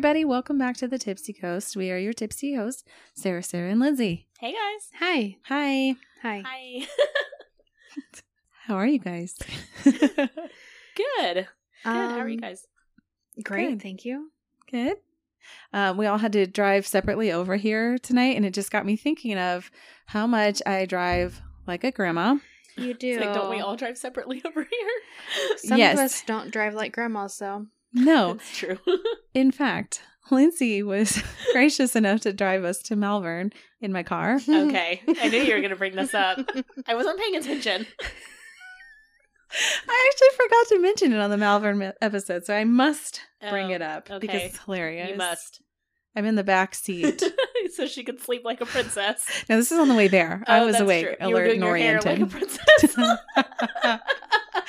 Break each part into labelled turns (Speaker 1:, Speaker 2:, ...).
Speaker 1: everybody. Welcome back to the Tipsy Ghost. We are your tipsy hosts, Sarah, Sarah, and Lindsey.
Speaker 2: Hey guys.
Speaker 3: Hi.
Speaker 1: Hi.
Speaker 3: Hi.
Speaker 2: Hi.
Speaker 1: How are you guys?
Speaker 2: Good. Good. How are you
Speaker 3: Um,
Speaker 2: guys?
Speaker 3: Great.
Speaker 1: Good.
Speaker 3: Thank you.
Speaker 1: Good. Um, we all had to drive separately over here tonight, and it just got me thinking of how much I drive like a grandma.
Speaker 3: You do.
Speaker 2: It's like, don't we all drive separately over here?
Speaker 3: Some
Speaker 1: Yes.
Speaker 3: of us don't drive like grandmas, so.
Speaker 1: No,
Speaker 2: It's true.
Speaker 1: in fact, Lindsey was gracious enough to drive us to Malvern in my car.
Speaker 2: okay. I knew you were going to bring this up. I wasn't paying attention.
Speaker 1: I actually forgot to mention it on the Malvern episode, so I must bring
Speaker 2: Oh,
Speaker 1: it up because it's hilarious.
Speaker 2: You must.
Speaker 1: I'm in the back seat.
Speaker 2: so she could sleep like a princess.
Speaker 1: no, this is on the way there. I
Speaker 2: Oh,
Speaker 1: was
Speaker 2: that's
Speaker 1: awake,
Speaker 2: true. You were
Speaker 1: alert, and oriented.
Speaker 2: like a princess.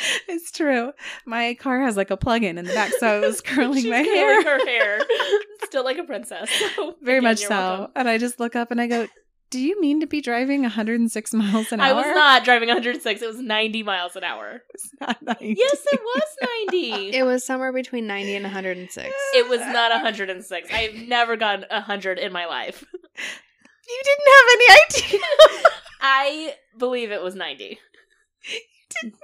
Speaker 1: it's true. My car has like a plug-in in the back, so I was curling
Speaker 2: She's
Speaker 1: my
Speaker 2: curling
Speaker 1: hair.
Speaker 2: her hair. Still like a princess. So,
Speaker 1: Very
Speaker 2: again,
Speaker 1: much so.
Speaker 2: welcome.
Speaker 1: And I just look up and I go, "Do you mean to be driving 106 miles an hour?"
Speaker 2: I was not driving 106. It was 90 miles an hour.
Speaker 1: It's not 90.
Speaker 2: Yes, it was 90.
Speaker 3: It was somewhere between 90 and 106.
Speaker 2: It was not 106. I've never gone 100 in my life.
Speaker 1: You didn't have any idea.
Speaker 2: I believe it was 90.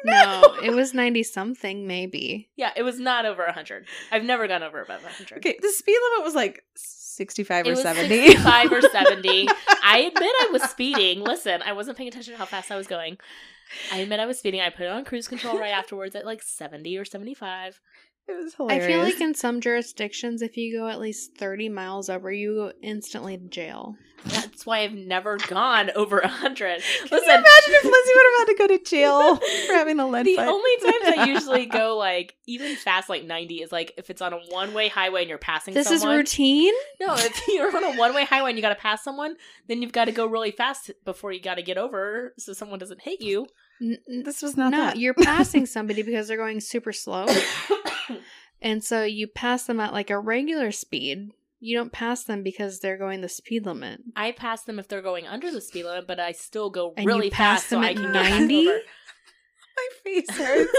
Speaker 3: No, it was 90 something, maybe.
Speaker 2: Yeah, it was not over 100. I've never gone over above 100.
Speaker 1: okay, the speed limit was like 65
Speaker 2: It
Speaker 1: or
Speaker 2: was
Speaker 1: 70.
Speaker 2: 65 or 70. I admit I was speeding. Listen, I wasn't paying attention to how fast I was going. I admit I was speeding. I put it on cruise control right afterwards at like 70 or 75.
Speaker 1: It was
Speaker 3: I feel like in some jurisdictions, if you go at least 30 miles over, you go instantly to jail.
Speaker 2: That's why I've never gone over 100.
Speaker 1: Can
Speaker 2: Listen,
Speaker 1: you imagine if Lizzie would have had to go to jail for having a lead
Speaker 2: the
Speaker 1: foot?
Speaker 2: only times I usually go like even fast like 90 is like if it's on a one-way highway and you're passing
Speaker 3: This is routine?
Speaker 2: No, if you're on a one-way highway and you got to pass someone, then you've got to go really fast before you got to get over so someone doesn't hit you.
Speaker 3: N- n-
Speaker 1: this was not
Speaker 3: no,
Speaker 1: that.
Speaker 3: you're passing somebody because they're going super slow. And so you pass them at like a regular speed. You don't pass them because they're going the speed limit.
Speaker 2: I pass them if they're going under the speed limit, but I still go
Speaker 3: And you
Speaker 2: really
Speaker 3: pass
Speaker 2: fast so
Speaker 3: them
Speaker 2: I
Speaker 3: at
Speaker 2: can get passed
Speaker 3: 90?
Speaker 2: over.
Speaker 1: My face hurts.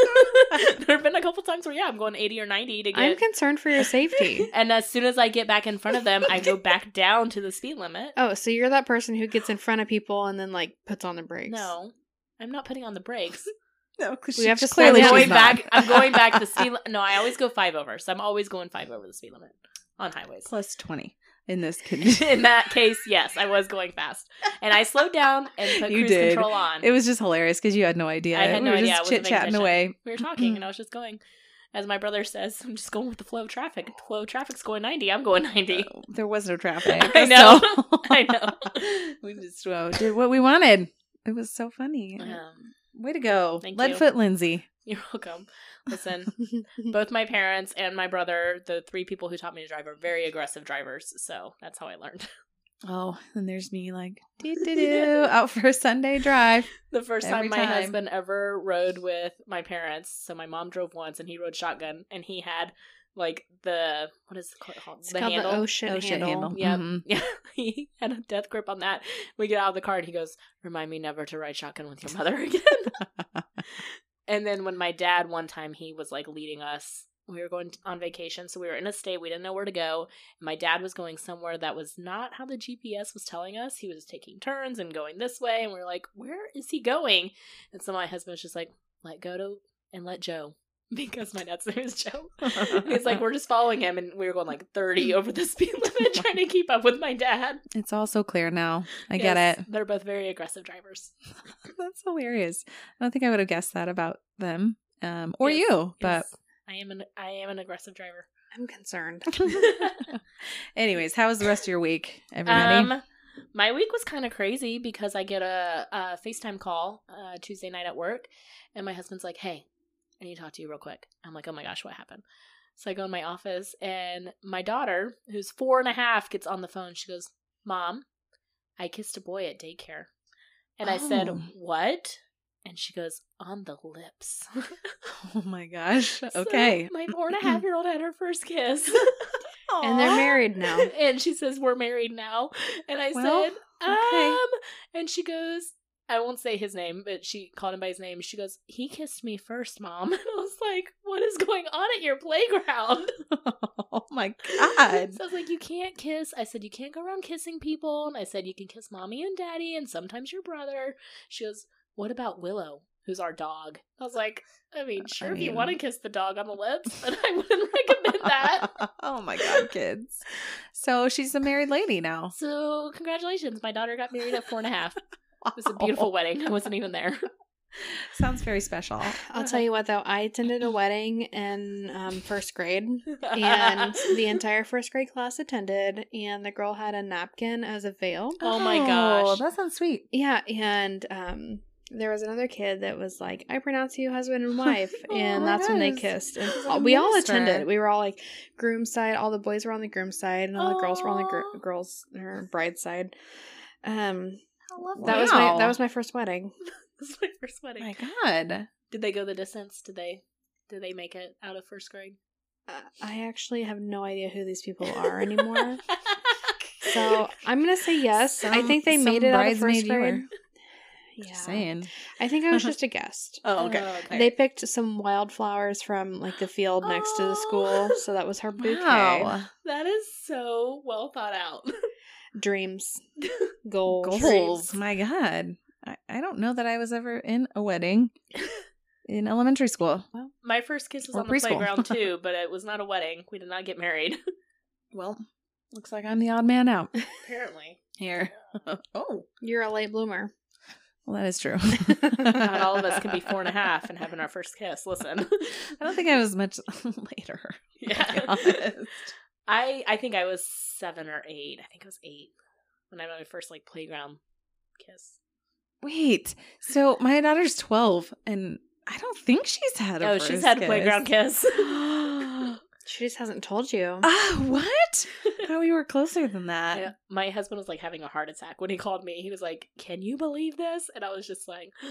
Speaker 2: there have been a couple times where yeah, I'm going 80 or 90 to get.
Speaker 3: I'm concerned for your safety.
Speaker 2: and as soon as I get back in front of them, I go back down to the speed limit.
Speaker 3: Oh, so you're that person who gets in front of people and then like puts on the brakes.
Speaker 2: No. I'm not putting on the brakes.
Speaker 1: No, 'cause
Speaker 3: We have to
Speaker 1: clearly
Speaker 3: slow
Speaker 2: I'm
Speaker 1: she's
Speaker 2: going
Speaker 1: not.
Speaker 2: back. I'm going back the speed. Li- no, I always go five over. So I'm always going five over the speed limit on highways.
Speaker 1: plus 20 in this condition.
Speaker 2: In that case, yes, I was going fast, and I slowed down and put
Speaker 1: You
Speaker 2: cruise
Speaker 1: did.
Speaker 2: control on.
Speaker 1: It was just hilarious because you had no idea.
Speaker 2: I had
Speaker 1: we
Speaker 2: no
Speaker 1: were
Speaker 2: idea. I
Speaker 1: just chit chatting away.
Speaker 2: we were talking, and I was just going. As my brother says, I'm just going with the flow of traffic. The flow of traffic's going 90. I'm going 90.
Speaker 1: Uh, There was no traffic.
Speaker 2: I know.
Speaker 1: so-
Speaker 2: I know.
Speaker 1: we just uh, did what we wanted. It was so funny.
Speaker 2: Um,
Speaker 1: Way to go,
Speaker 2: Thank
Speaker 1: Leadfoot Lindsey.
Speaker 2: you're welcome. Listen, both my parents and my brother, the three people who taught me to drive, are very aggressive drivers. So that's how I learned.
Speaker 1: Oh, and there's me like doo doo doo out for a Sunday drive.
Speaker 2: The first time my
Speaker 1: time.
Speaker 2: husband ever rode with my parents, so my mom drove once and he rode shotgun and he had like the what is it called?
Speaker 3: It's
Speaker 2: the
Speaker 3: called
Speaker 2: handle.
Speaker 3: the ocean,
Speaker 1: Ocean
Speaker 3: handle.
Speaker 1: handle.
Speaker 2: Yeah,
Speaker 1: Mhm.
Speaker 2: yeah. He had a death grip on that. We get out of the car and he goes, "Remind me never to ride shotgun with your mother again." and then when my dad one time he was like leading us. We were going on vacation, so we were in a state we didn't know where to go. My dad was going somewhere that was not how the GPS was telling us. He was taking turns and going this way, and we're like, "Where is he going?" And so my husband was just like, "Let go to and let Joe," because my dad's name is Joe. He's like, we're just following him, and we were going like 30 over the speed limit trying to keep up with my dad.
Speaker 1: It's all so clear now. I get it.
Speaker 2: They're both very aggressive drivers.
Speaker 1: That's hilarious. I don't think I would have guessed that about them um, or
Speaker 2: Yes,
Speaker 1: you, but
Speaker 2: yes. I am an I am an aggressive driver.
Speaker 3: I'm concerned.
Speaker 1: anyways, how was the rest of your week, everybody?
Speaker 2: um, my week was kind of crazy because I get a, a FaceTime call uh, Tuesday night at work, and my husband's like, "Hey, I need to talk to you real quick." I'm like, "Oh my gosh, what happened?" So I go in my office, and my daughter, who's four and a half, gets on the phone. She goes, "Mom, I kissed a boy at daycare," and I said,
Speaker 1: Oh.
Speaker 2: "What?" And she goes, "On the lips."
Speaker 1: oh my gosh.
Speaker 2: So
Speaker 1: Okay.
Speaker 2: my four and a half year old had her first kiss.
Speaker 3: and they're married now.
Speaker 2: and she says, We're married now. And I
Speaker 1: Well,
Speaker 2: said, Um,
Speaker 1: okay.
Speaker 2: and she goes, I won't say his name, but she called him by his name. She goes, "He kissed me first, mom." And I was like, "What is going on at your playground?"
Speaker 1: oh my god.
Speaker 2: So I was like, "You can't kiss." I said, "You can't go around kissing people." And I said, "You can kiss mommy and daddy, and sometimes your brother." She goes, "What about Willow, who's our dog?" I was like, "I mean, sure, if you want to kiss the dog on the lips, but I wouldn't recommend that."
Speaker 1: oh my god, kids. So she's a married lady now.
Speaker 2: So congratulations, my daughter got married at four and a half. It was a beautiful wedding. I wasn't even there.
Speaker 1: Sounds very special.
Speaker 3: I'll tell you what though, I attended a wedding in um, first grade, and the entire first grade class attended, and the girl had a napkin as a veil.
Speaker 2: Oh my gosh.
Speaker 1: that sounds sweet.
Speaker 3: Yeah, and um, there was another kid that was like, "I pronounce you husband and wife," and
Speaker 1: Oh,
Speaker 3: that's when they kissed. And all- we all attended. We were all like groom side. All the boys were on the groom side, and all the girls were on the gr- girls or bride side. Um,
Speaker 2: I love
Speaker 3: that was my that was my first wedding.
Speaker 2: This was my first wedding.
Speaker 1: my god.
Speaker 2: Did they go the distance? Did they did they make it out of first grade?
Speaker 3: Uh, I actually have no idea who these people are anymore. So I'm gonna say yes. I think they made it out of first
Speaker 1: you were.
Speaker 3: grade.
Speaker 1: Just
Speaker 3: Yeah,
Speaker 1: saying.
Speaker 3: I think I was just a guest.
Speaker 1: Oh, okay.
Speaker 3: They picked some wildflowers from like the field next to the school,
Speaker 2: Oh.
Speaker 3: so that was her bouquet.
Speaker 1: Wow.
Speaker 2: that is so well thought out.
Speaker 3: Dreams, goals.
Speaker 1: Goals. My god. I, I don't know that I was ever in a wedding in elementary school.
Speaker 2: My first kiss was
Speaker 1: Or
Speaker 2: on the
Speaker 1: preschool.
Speaker 2: playground too, but it was not a wedding. We did not get married.
Speaker 1: Well, looks like I'm the odd man out
Speaker 2: Apparently.
Speaker 1: here. oh.
Speaker 3: You're a late bloomer.
Speaker 1: Well, that is true.
Speaker 2: Not all of us can be four and a half and having our first kiss. Listen.
Speaker 1: I don't think I was much later. to be
Speaker 2: Yeah.
Speaker 1: Honest.
Speaker 2: I I think I was seven or eight. I think I was eight when I had my first like playground kiss.
Speaker 1: Wait. So my daughter's 12 and I don't think she's had a
Speaker 2: Oh,
Speaker 1: first
Speaker 2: she's had a
Speaker 1: kiss.
Speaker 2: playground kiss.
Speaker 3: She just hasn't told you.
Speaker 1: Ah, what? I thought we were closer than that.
Speaker 2: Yeah, my husband was like having a heart attack when he called me. He was like, "Can you believe this?" And I was just like,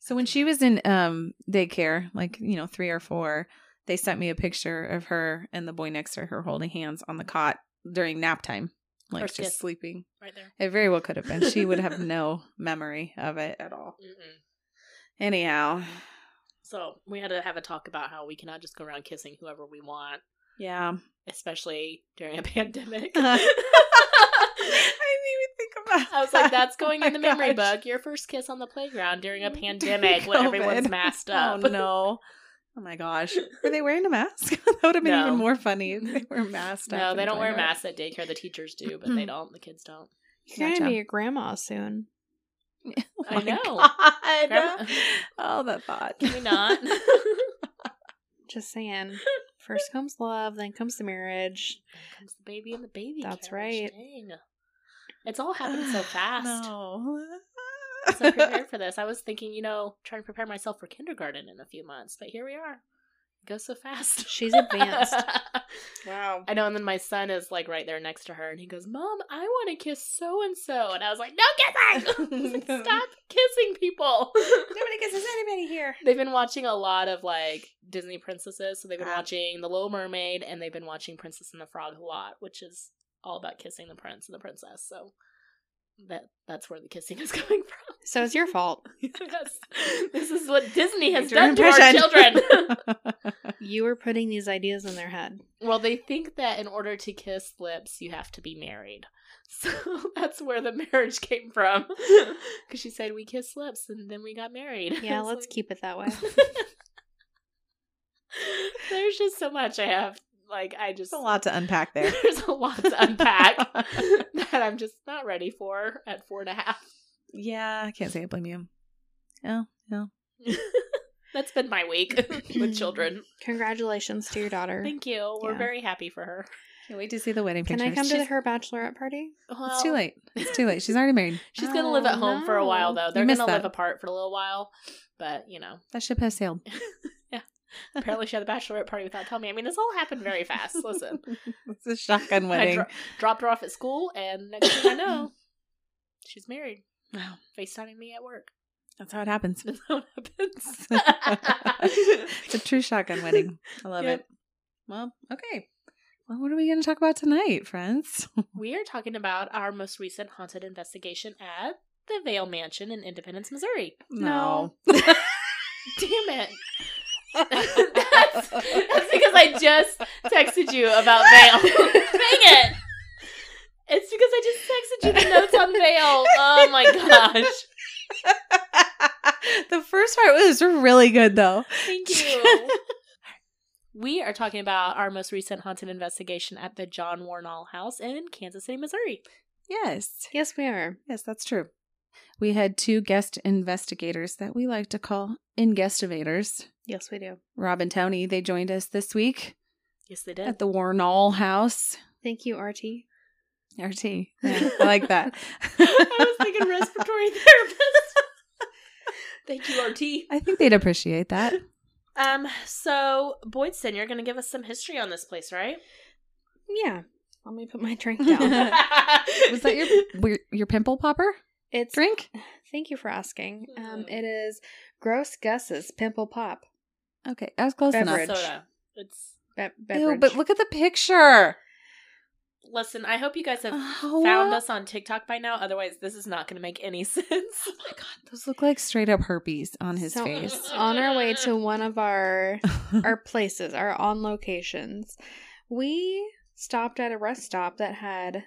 Speaker 1: So when she was in um daycare, like, you know, 3 or 4, they sent me a picture of her and the boy next to her holding hands on the cot during nap time. Like
Speaker 2: First
Speaker 1: just
Speaker 2: kiss.
Speaker 1: sleeping.
Speaker 2: right there.
Speaker 1: It very well could have been. She would have no memory of it at all.
Speaker 2: Mm-mm.
Speaker 1: Anyhow,
Speaker 2: So we had to have a talk about how we cannot just go around kissing whoever we want,
Speaker 1: yeah.
Speaker 2: especially during a pandemic. Uh-huh.
Speaker 1: I didn't even think about
Speaker 2: I was like, "That's going
Speaker 1: Oh
Speaker 2: in the memory
Speaker 1: gosh.
Speaker 2: book. Your first kiss on the playground during a pandemic when everyone's masked oh, up."
Speaker 1: Oh no. Oh my gosh. Were they wearing a mask? that would have been
Speaker 2: No.
Speaker 1: even more funny if they were masked.
Speaker 2: No, they don't wear masks at daycare. The teachers do, but they mm-hmm. don't. The kids don't.
Speaker 3: You're
Speaker 1: Gotcha.
Speaker 3: gonna be a grandma soon.
Speaker 1: it. Oh
Speaker 2: I know.
Speaker 1: God.
Speaker 2: Grandma-
Speaker 1: Oh, that thought.
Speaker 2: Can we not?
Speaker 3: Just saying. First comes love, then comes the marriage.
Speaker 2: comes the baby and the baby.
Speaker 3: That's
Speaker 2: carriage.
Speaker 3: right.
Speaker 2: Dang. It's all happening so fast.
Speaker 1: No.
Speaker 2: So prepared for this. I was thinking, you know, trying to prepare myself for kindergarten in a few months, but here we are. It goes so fast.
Speaker 3: She's advanced.
Speaker 1: wow.
Speaker 2: I know, and then my son is like right there next to her, and he goes, "Mom, I want to kiss so and so," and I was like, "No kissing! I Stop kissing people."
Speaker 1: Nobody kisses anybody here.
Speaker 2: They've been watching a lot of like Disney princesses, so they've been watching The Little Mermaid, and they've been watching Princess and the Frog a lot, which is all about kissing the prince and the princess. So that that's where the kissing is coming from.
Speaker 3: So it's your fault.
Speaker 2: yes, this is what Disney has done to our children.
Speaker 3: You were putting these ideas in their head.
Speaker 2: well, they think that in order to kiss lips, you have to be married. So that's where the marriage came from. Because she said we kiss lips and then we got married.
Speaker 3: Yeah, let's
Speaker 2: like-
Speaker 3: keep it that way.
Speaker 2: There's just so much I have. Like I just
Speaker 1: There's a lot to unpack there.
Speaker 2: There's a lot to unpack that I'm just not ready for at four and a half.
Speaker 1: yeah, I can't say I blame you. Oh, no.
Speaker 2: That's been my week with children.
Speaker 3: Congratulations to your daughter.
Speaker 2: Thank you. We're
Speaker 3: Yeah.
Speaker 2: very happy for her.
Speaker 1: Can't wait to see the wedding pictures. Can.
Speaker 3: I come to
Speaker 1: She's-
Speaker 3: her bachelorette party?
Speaker 2: Well,
Speaker 1: It's too late. It's too late. She's already married.
Speaker 2: She's gonna live
Speaker 3: Oh,
Speaker 2: at home for a while though. They're gonna live apart for a little while, but you know,
Speaker 1: That ship has sailed.
Speaker 2: apparently she had the bachelorette party without telling me. I mean, this all happened very fast. Listen,
Speaker 1: it's a shotgun
Speaker 2: I
Speaker 1: wedding.
Speaker 2: dro- dropped her off at school, and next thing I know, she's married.
Speaker 1: wow.
Speaker 2: FaceTiming me at work.
Speaker 1: That's how it happens.
Speaker 2: That's how it happens.
Speaker 1: it's a true shotgun wedding. I love
Speaker 2: Yep.
Speaker 1: it. Well, okay. Well, what are we going to talk about tonight, friends?
Speaker 2: We are talking about our most recent haunted investigation at the Vaile Mansion in Independence, Missouri.
Speaker 1: No.
Speaker 2: Damn it. That's, that's because I just texted you about Vaile. Dang it. It's because I just texted you the notes on Vaile. Oh my gosh.
Speaker 1: the first part was really good, though.
Speaker 2: Thank you. we are talking about our most recent haunted investigation at the John Wornall House in Kansas City, Missouri.
Speaker 1: Yes.
Speaker 3: yes, we are.
Speaker 1: Yes, that's true. We had two guest investigators that we like to call ingestivators.
Speaker 3: Yes, we do.
Speaker 1: Rob and Tony, they joined us this week
Speaker 2: Yes, they did.
Speaker 1: at the Wornall House.
Speaker 3: Thank you, RT.
Speaker 1: RT. Yeah, I like that.
Speaker 2: I was thinking respiratory therapist. Thank you, RT.
Speaker 1: I think they'd appreciate that.
Speaker 2: Um, so Boydston, you're gonna give us some history on this place, right?
Speaker 3: Yeah. Let me put my drink down.
Speaker 1: Was that your your, your pimple popper
Speaker 3: it's
Speaker 1: drink?
Speaker 3: Thank you for asking. Um,
Speaker 2: Mhm.
Speaker 3: it is Gross Gus's Pimple Pop
Speaker 1: Okay, I was close
Speaker 3: Beverage.
Speaker 1: enough.
Speaker 2: soda? It's
Speaker 3: be-
Speaker 1: Ew, but look at the picture.
Speaker 2: listen. I hope you guys have
Speaker 1: Oh,
Speaker 2: found us on TikTok by now. Otherwise, this is not gonna make any sense.
Speaker 1: Oh my god, those look like straight up herpes on his
Speaker 3: So-
Speaker 1: face.
Speaker 3: on our way to one of our our places, our on locations, we stopped at a rest stop that had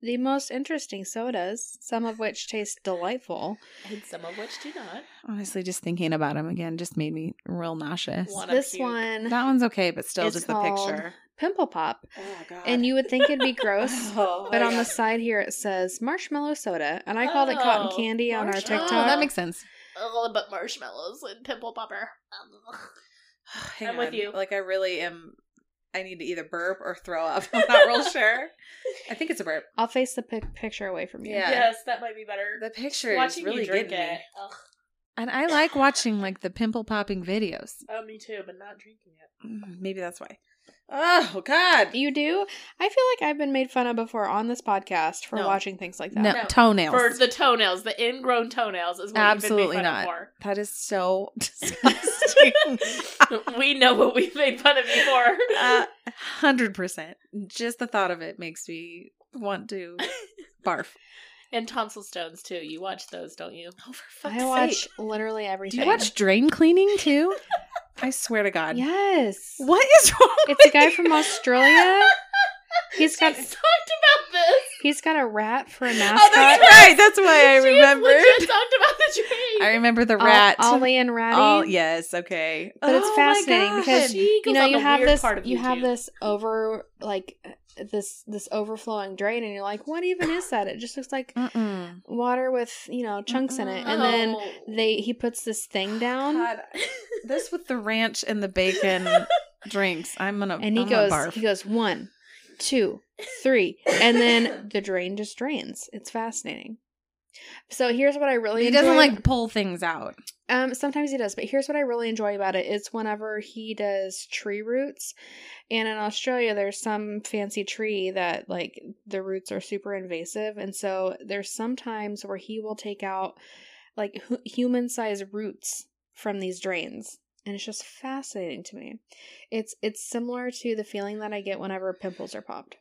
Speaker 3: the most interesting sodas, some of which taste delightful.
Speaker 2: and some of which do not.
Speaker 1: Honestly, just thinking about them again just made me real nauseous.
Speaker 2: Wanna
Speaker 3: this
Speaker 2: puke.
Speaker 3: one,
Speaker 1: That one's okay, but still,
Speaker 3: It's
Speaker 1: just the
Speaker 3: called-
Speaker 1: picture.
Speaker 3: Pimple Pop,
Speaker 1: Oh god.
Speaker 3: and you would think it'd be gross.
Speaker 1: Oh,
Speaker 3: But
Speaker 1: my
Speaker 3: on the side here it says marshmallow soda, and I called it oh, cotton
Speaker 2: Oh,
Speaker 3: candy on our. TikTok.
Speaker 1: Oh, that makes sense.
Speaker 2: Oh, but marshmallows and pimple popper.
Speaker 1: Hang
Speaker 2: I'm with
Speaker 1: on.
Speaker 2: you.
Speaker 1: Like I really am. I need to either burp or throw up. I'm not real sure. I think it's a burp.
Speaker 3: I'll face the pic- picture away from you.
Speaker 1: Yeah.
Speaker 2: Yes, that might be better.
Speaker 1: The picture
Speaker 2: Watching
Speaker 1: is really
Speaker 2: you drink
Speaker 1: getting
Speaker 2: it.
Speaker 1: me.
Speaker 2: Ugh.
Speaker 1: And I like watching like the pimple popping videos.
Speaker 2: Oh, me too, but not drinking it.
Speaker 1: Mm, Maybe that's why. Oh God.
Speaker 3: You do? I feel like I've been made fun of before on this podcast for
Speaker 1: No.
Speaker 3: watching things like that.
Speaker 1: No,
Speaker 2: No.
Speaker 1: toenails.
Speaker 2: For the toenails, the ingrown toenails is what
Speaker 1: Absolutely
Speaker 2: been made
Speaker 1: not.
Speaker 2: fun
Speaker 1: That is so disgusting.
Speaker 2: we know what we've made fun of you for.
Speaker 1: Uh, Hundred percent. Just the thought of it makes me want to barf.
Speaker 2: and tonsil stones too. You watch those, don't you?
Speaker 1: Oh, for fuck's
Speaker 3: I watch literally everything.
Speaker 1: Do you watch drain cleaning too? I swear to God.
Speaker 3: Yes.
Speaker 1: What is wrong?
Speaker 3: It's a guy
Speaker 1: you?
Speaker 3: from Australia. He's got
Speaker 2: about this.
Speaker 3: He's got a rat for a
Speaker 1: Oh, that's right. That's why I
Speaker 2: She
Speaker 1: remembered.
Speaker 2: talked about the tree.
Speaker 1: I remember the rat.
Speaker 3: Ollie and Ratty.
Speaker 1: Oh, yes. Okay.
Speaker 3: But it's
Speaker 1: Oh
Speaker 3: fascinating because you know you have this you have this over like this this overflowing drain and you're like what even is that it just looks like
Speaker 1: Mm-mm.
Speaker 3: water with you know chunks in it and then
Speaker 2: Oh.
Speaker 3: they he puts this thing oh, down
Speaker 1: God, this with the ranch and the bacon drinks. I'm gonna.
Speaker 3: and he
Speaker 1: I'm
Speaker 3: goes he goes one two three. And then the drain just drains. It's fascinating. So here's what i really
Speaker 1: He doesn't like pull things out.
Speaker 3: um sometimes he does but here's what i really enjoy about it. It's whenever he does tree roots. And in australia there's some fancy tree that like the roots are super invasive. And so there's some times where he will take out like hu- human sized roots from these drains. And it's just fascinating to me. It's it's similar to the feeling that i get whenever pimples are popped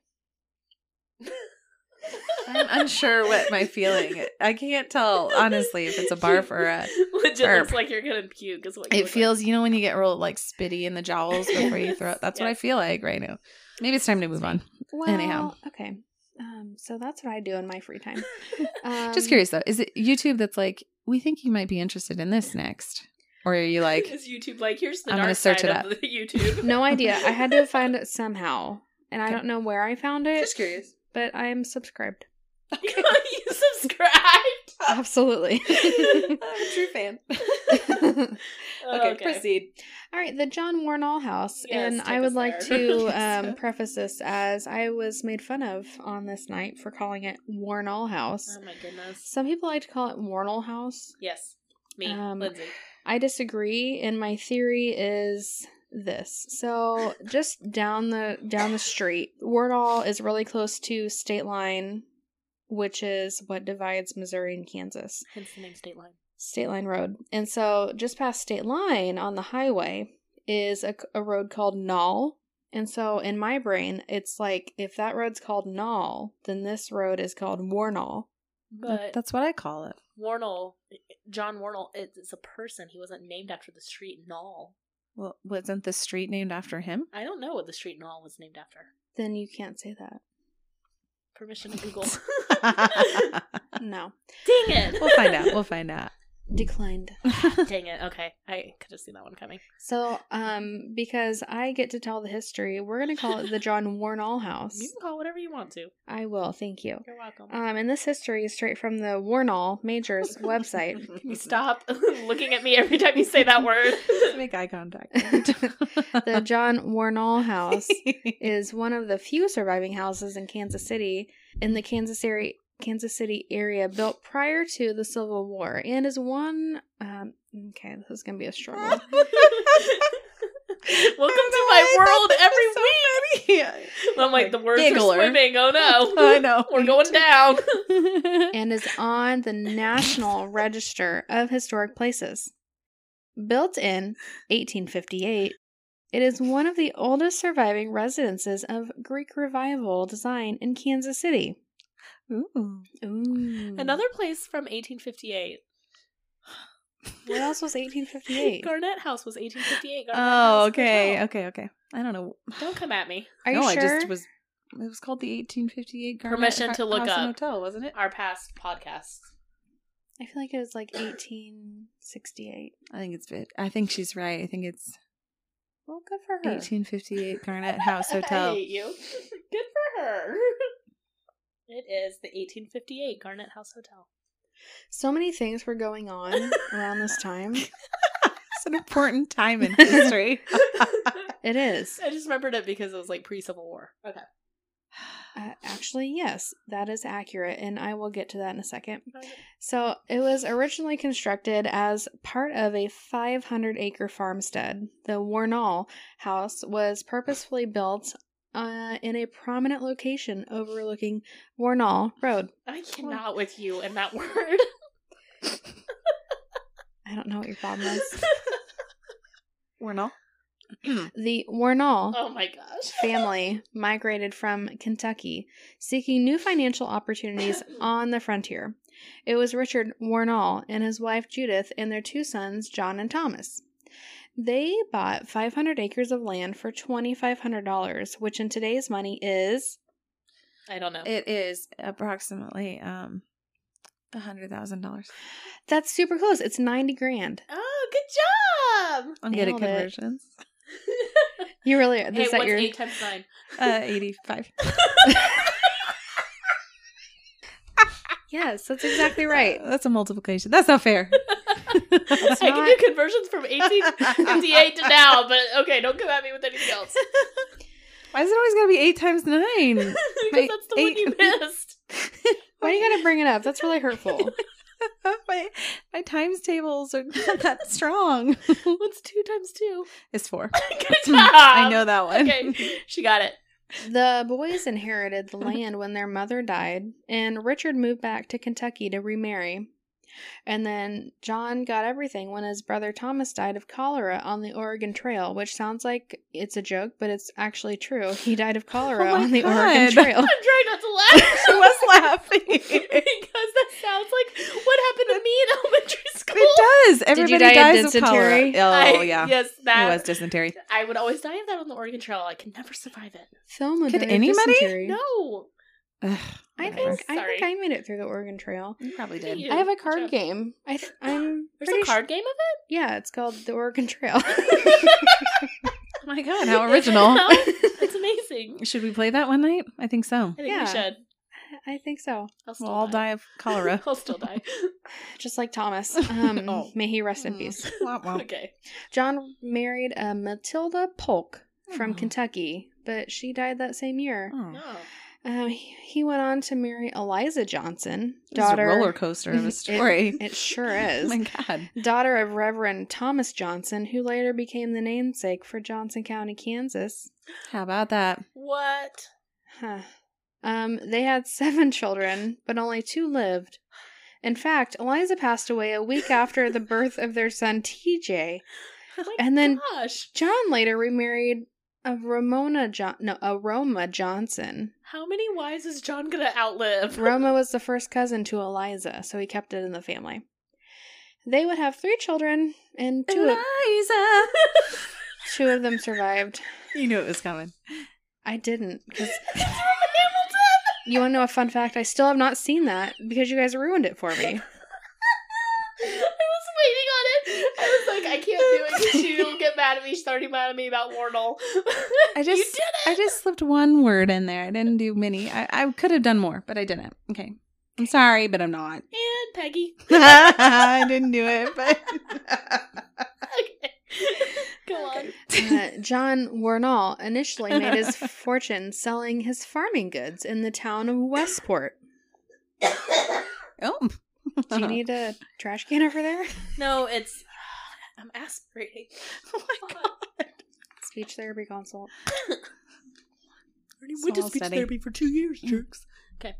Speaker 1: I'm unsure what my feeling. I can't tell honestly if it's a barf or a.
Speaker 2: legit
Speaker 1: burp.
Speaker 2: looks like you're gonna puke. Is what you
Speaker 1: It
Speaker 2: look
Speaker 1: feels, you know, when you get real like spitty in the jowls before you throw it. That's what I feel like right now. Maybe it's time to move on.
Speaker 3: well
Speaker 1: Anyhow.
Speaker 3: okay um so that's what i do in my free time um,
Speaker 1: Just curious though, is it YouTube that's like, we think you might be interested in this next, or are you like,
Speaker 2: is YouTube like here's the
Speaker 1: I'm
Speaker 2: dark
Speaker 1: gonna search
Speaker 2: side
Speaker 1: it
Speaker 2: up. YouTube?
Speaker 3: No idea. I had to find it somehow. And I don't know where I found it, Just
Speaker 1: curious?
Speaker 3: But I am subscribed.
Speaker 2: you subscribed.
Speaker 3: Absolutely.
Speaker 1: I'm a true fan. okay, proceed.
Speaker 3: All right, the John Wornall House.
Speaker 2: Yes,
Speaker 3: and I would like to um, preface this as I was made fun of on this night for calling it Wornall House.
Speaker 2: Oh my goodness.
Speaker 3: Some people like to call it Wornall House.
Speaker 2: Yes, me,
Speaker 3: Um,
Speaker 2: Lindsey.
Speaker 3: I disagree, and my theory is this. So just down the down the street, Wornall is really close to state line, which is what divides Missouri and Kansas.
Speaker 2: Hence the name State Line.
Speaker 3: State Line Road. And so just past State Line on the highway is a, a road called Knoll. And so in my brain, it's like if that road's called Knoll, then this road is called Wornall.
Speaker 2: But
Speaker 1: That's what I call it.
Speaker 2: Warnell, John Warnell, it's a person. He wasn't named after the street Knoll.
Speaker 1: Well, wasn't the street named after him?
Speaker 2: I don't know what the street Knoll was named after.
Speaker 3: Then you can't say that.
Speaker 2: Permission to Google.
Speaker 3: No.
Speaker 2: Dang it!
Speaker 1: we'll find out. We'll find out.
Speaker 3: Declined.
Speaker 2: Dang it. Okay, I could have seen that one coming.
Speaker 3: So, um, because I get to tell the history, we're gonna call it the John Wornall House.
Speaker 2: You can call it whatever you want to.
Speaker 3: I will, thank you.
Speaker 2: You're welcome.
Speaker 3: Um, and this history is straight from the Wornall Majors website.
Speaker 2: Can you stop looking at me every time you say that word?
Speaker 1: Make eye contact.
Speaker 3: The John Wornall House is one of the few surviving houses in Kansas City in the Kansas area Kansas City area built prior to the Civil War and is one um okay, this is gonna be a struggle.
Speaker 2: Welcome to my world every week. I'm like, the words
Speaker 1: Giggler.
Speaker 2: are swimming. Oh no.
Speaker 1: I know.
Speaker 2: We're going down.
Speaker 3: and is on the National Register of Historic Places. Built in 1858, it is one of the oldest surviving residences of Greek Revival design in Kansas City.
Speaker 1: Ooh.
Speaker 3: Ooh.
Speaker 2: Another place from 1858.
Speaker 3: What else was 1858?
Speaker 2: Garnett House was 1858. Garnett
Speaker 1: Oh,
Speaker 2: House
Speaker 1: okay,
Speaker 2: Hotel.
Speaker 1: okay, okay. I don't know.
Speaker 2: Don't come at me.
Speaker 3: Are you
Speaker 1: no,
Speaker 3: sure?
Speaker 1: I just was. It was called the 1858 Garnet
Speaker 2: Permission to look
Speaker 1: House and
Speaker 2: up.
Speaker 1: Hotel, wasn't it?
Speaker 2: Our past podcasts.
Speaker 3: I feel like it was like 1868.
Speaker 1: I think it's bit. I think she's right. I think it's
Speaker 3: Well, good for her.
Speaker 1: 1858 Garnett House Hotel.
Speaker 2: I
Speaker 1: Hotel.
Speaker 2: hate you. Good for her. It is the 1858 Garnett House Hotel.
Speaker 3: So many things were going on around this time.
Speaker 1: It's an important time in history.
Speaker 3: It is.
Speaker 2: I just remembered it because it was like pre Civil War. Okay.
Speaker 3: Uh, actually, yes, that is accurate, and I will get to that in a second. So, it was originally constructed as part of a 500 acre farmstead. The Wornall house was purposefully built uh, in a prominent location overlooking Wornall Road.
Speaker 2: I cannot with you and that word.
Speaker 3: I don't know what your problem is.
Speaker 1: We're.
Speaker 3: The Wornall
Speaker 2: oh my gosh.
Speaker 3: family migrated from Kentucky, seeking new financial opportunities on the frontier. It was Richard Wornall and his wife Judith and their two sons, John and Thomas. They bought 500 acres of land for $2,500, which in today's money is.
Speaker 2: I don't know.
Speaker 1: It is approximately um a hundred thousand dollars.
Speaker 3: That's super close. It's 90 grand.
Speaker 2: oh, good job.
Speaker 1: I'm good at conversions.
Speaker 3: You really
Speaker 2: hey,
Speaker 3: is that
Speaker 2: what's
Speaker 3: your
Speaker 2: eight times nine?
Speaker 1: Uh, eighty-five.
Speaker 3: Yes, that's exactly right.
Speaker 1: That's a multiplication. That's not fair.
Speaker 2: I can do conversions from 1858 to now, but okay, don't come at me with anything else.
Speaker 1: Why is it always gonna be eight times nine?
Speaker 2: because
Speaker 1: My
Speaker 2: that's the one you missed.
Speaker 3: Why are you gonna bring it up? That's really hurtful.
Speaker 1: my my times tables are not that strong.
Speaker 2: What's two times two?
Speaker 1: it's four.
Speaker 2: Good job.
Speaker 1: I know that one.
Speaker 2: Okay, she got it.
Speaker 3: The boys inherited the land when their mother died, and Richard moved back to Kentucky to remarry. And then John got everything when his brother Thomas died of cholera on the Oregon Trail, which sounds like it's a joke, but it's actually true. He died of oh cholera
Speaker 1: Oh
Speaker 3: on the
Speaker 1: God.
Speaker 3: Oregon Trail.
Speaker 2: I'm trying not to laugh.
Speaker 1: she was laughing.
Speaker 2: because that sounds like what happened to me in elementary school.
Speaker 1: It does. Everybody
Speaker 3: die of
Speaker 1: dies of
Speaker 3: dysentery?
Speaker 1: cholera. Oh
Speaker 2: I-
Speaker 1: yeah,
Speaker 2: Yes, that
Speaker 1: it was dysentery.
Speaker 2: I would always die of that on the Oregon Trail. I could never survive it.
Speaker 3: Thelma
Speaker 1: Could
Speaker 3: died
Speaker 1: anybody?
Speaker 3: dysentery.
Speaker 2: No.
Speaker 1: Ugh,
Speaker 3: I think I
Speaker 2: Sorry.
Speaker 3: think I made it through the Oregon Trail.
Speaker 1: you probably
Speaker 2: Did
Speaker 1: did.
Speaker 2: you?
Speaker 3: I have a
Speaker 2: Good
Speaker 3: card
Speaker 2: job.
Speaker 3: game. I th- I'm
Speaker 2: There's
Speaker 3: pretty
Speaker 2: a card game of it?
Speaker 3: Yeah, it's called the Oregon Trail.
Speaker 2: it?
Speaker 1: Oh my god, how original!
Speaker 2: It's amazing.
Speaker 1: Should we play that one night? I think so.
Speaker 2: I think
Speaker 3: Yeah.
Speaker 2: we should.
Speaker 3: I think so.
Speaker 2: I'll still
Speaker 1: We'll all die of cholera.
Speaker 2: I'll still die.
Speaker 3: Just like Thomas. Um,
Speaker 1: Oh.
Speaker 3: May he rest in
Speaker 1: Mm.
Speaker 3: peace.
Speaker 1: Womp womp.
Speaker 2: okay.
Speaker 3: John married a Matilda Polk from
Speaker 1: Oh.
Speaker 3: Kentucky, but she died that same year.
Speaker 1: Oh.
Speaker 2: No.
Speaker 3: Um, he, he went on to marry Eliza Johnson,
Speaker 1: This is a
Speaker 3: daughter.
Speaker 1: roller coaster of a story.
Speaker 3: It, it sure
Speaker 1: oh
Speaker 3: is.
Speaker 1: my god.
Speaker 3: daughter of Reverend Thomas Johnson, who later became the namesake for Johnson County, Kansas.
Speaker 1: How about that?
Speaker 2: What?
Speaker 3: Huh. Um, they had seven children, but only two lived. In fact, Eliza passed away a week after the birth of their son TJ.
Speaker 2: Oh my
Speaker 3: And then-
Speaker 2: gosh.
Speaker 3: John later remarried A Ramona John no, a Roma Johnson.
Speaker 2: How many wives is John gonna outlive?
Speaker 3: Roma was the first cousin to Eliza, so he kept it in the family. They would have three children, and two of, two of them survived.
Speaker 1: you knew it was coming.
Speaker 3: I didn't because
Speaker 2: Hamilton.
Speaker 3: you want to know a fun fact? I still have not seen that because you guys ruined it for me.
Speaker 2: I was waiting on it. I was like, I can't do it because she'll get mad at me. She's already mad at me about Wardle.
Speaker 1: I
Speaker 2: you
Speaker 1: just
Speaker 2: did it.
Speaker 1: I just slipped one word in there. I didn't do many. I, I could have done more, but I didn't. Okay. I'm sorry, but I'm not.
Speaker 2: and Peggy.
Speaker 1: I didn't do it, but
Speaker 2: Okay, go on.
Speaker 3: Uh, John Wornall initially made his fortune selling his farming goods in the town of Westport.
Speaker 1: oh.
Speaker 3: Do you need a trash can over there?
Speaker 2: No, it's. I'm aspirating.
Speaker 1: Oh my god.
Speaker 3: Speech therapy consult.
Speaker 2: I already
Speaker 1: went to speech therapy
Speaker 2: for two years, mm. jerks. Okay.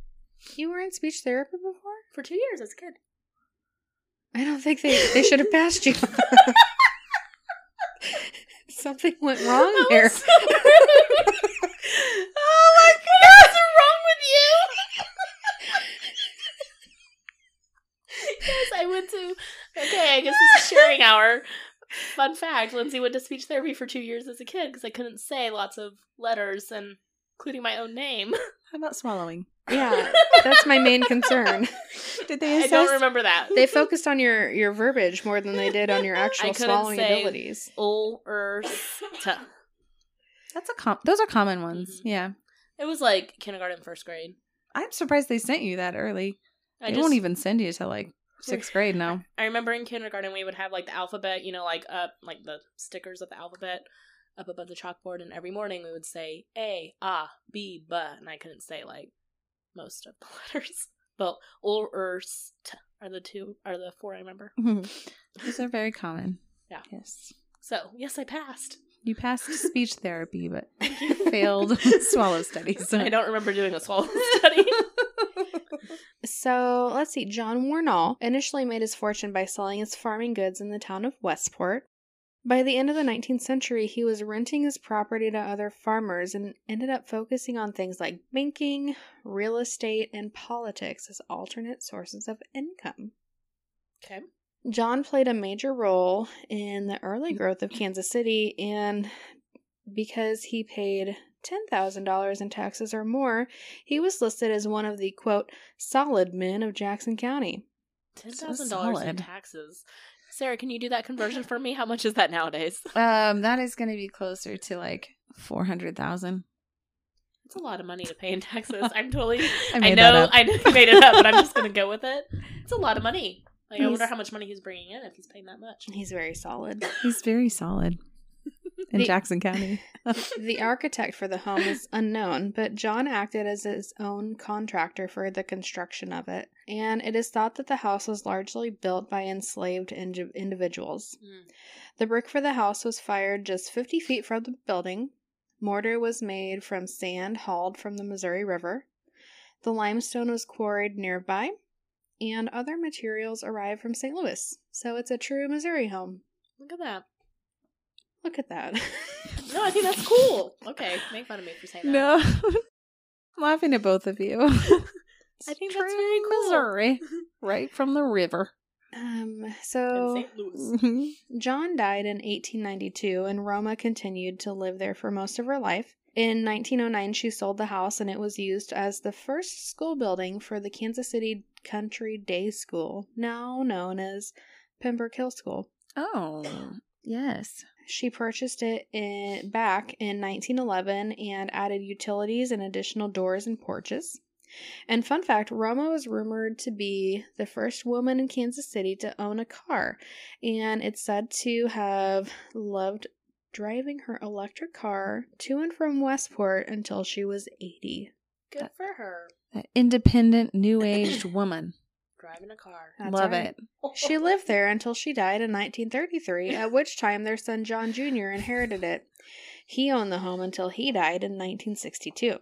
Speaker 3: You were in speech therapy before?
Speaker 2: For two years as a kid.
Speaker 3: I don't think they they should have passed you. Something went wrong
Speaker 2: That
Speaker 3: there.
Speaker 2: was so rude. oh my god! What's wrong with you? Yes, I went to. Okay, I guess this is sharing hour. Fun fact: Lindsey went to speech therapy for two years as a kid because I couldn't say lots of letters and including my own name.
Speaker 1: How about swallowing?
Speaker 3: yeah, that's my main concern.
Speaker 1: Did they
Speaker 2: I don't remember that.
Speaker 3: They focused on your your verbiage more than they did on your actual swallowing abilities.
Speaker 2: Ul er.
Speaker 1: That's a com- those are common ones.
Speaker 2: Mhm.
Speaker 1: Yeah.
Speaker 2: It was like kindergarten, first grade.
Speaker 1: I'm surprised they sent you that early.
Speaker 2: I
Speaker 1: they
Speaker 2: just,
Speaker 1: won't even send you to like sixth grade now.
Speaker 2: I remember in kindergarten we would have like the alphabet, you know, like up like the stickers of the alphabet up above the chalkboard, and every morning we would say A, Ah, B, B, and I couldn't say like most of the letters. But or er, s, t are the two are the four I remember.
Speaker 1: These are very common.
Speaker 2: Yeah.
Speaker 1: Yes.
Speaker 2: So yes, I passed.
Speaker 1: You passed speech therapy, but failed swallow studies.
Speaker 2: I don't remember doing a swallow study.
Speaker 3: So let's see. John Wornall initially made his fortune by selling his farming goods in the town of Westport. By the end of the 19th century, he was renting his property to other farmers and ended up focusing on things like banking, real estate, and politics as alternate sources of income.
Speaker 2: okay.
Speaker 3: John played a major role in the early growth of Kansas City, and because he paid $10,000 in taxes or more, he was listed as one of the quote, solid men of Jackson County.
Speaker 2: Ten
Speaker 1: So
Speaker 2: thousand dollars in taxes. Sarah, can you do that conversion for me? How much is that nowadays?
Speaker 1: Um, that is going to be closer to like four hundred thousand.
Speaker 2: It's a lot of money to pay in taxes. I'm totally.
Speaker 1: I
Speaker 2: I, know.
Speaker 1: that up.
Speaker 2: I know you made it up, but I'm just gonna go with it. It's a lot of money. Like I wonder how much money he's bringing in if he's paying that much.
Speaker 3: He's very solid.
Speaker 1: He's very solid in
Speaker 3: The-
Speaker 1: Jackson County.
Speaker 3: the architect for the home is unknown, but John acted as his own contractor for the construction of it, and it is thought that the house was largely built by enslaved indi- individuals.
Speaker 2: Mm.
Speaker 3: The brick for the house was fired just 50 feet from the building. Mortar was made from sand hauled from the Missouri River. The limestone was quarried nearby, and other materials arrived from St. Louis. So it's a true Missouri home.
Speaker 2: Look at that.
Speaker 3: Look at that.
Speaker 2: No, I think that's cool. Okay, make fun of me for saying that.
Speaker 1: no, I'm laughing at both of you.
Speaker 2: I think that's very cool.
Speaker 1: Missouri, right from the river.
Speaker 3: um, so
Speaker 2: St. Louis.
Speaker 3: John died in 1892, and Roma continued to live there for most of her life. In 1909, she sold the house, and it was used as the first school building for the Kansas City Country Day School, now known as Pembroke Hill School.
Speaker 1: oh, yes.
Speaker 3: She purchased it in, back in 1911 and added utilities and additional doors and porches. And fun fact Roma was rumored to be the first woman in Kansas City to own a car, and it's said to have loved driving her electric car to and from Westport until she was 80.
Speaker 2: Good for her.
Speaker 1: That independent, new aged woman.
Speaker 2: Driving a car.
Speaker 3: That's
Speaker 1: Love
Speaker 3: right.
Speaker 1: it.
Speaker 3: She lived there until she died in 1933, at which time their son John Jr. inherited it. He owned the home until he died in 1962.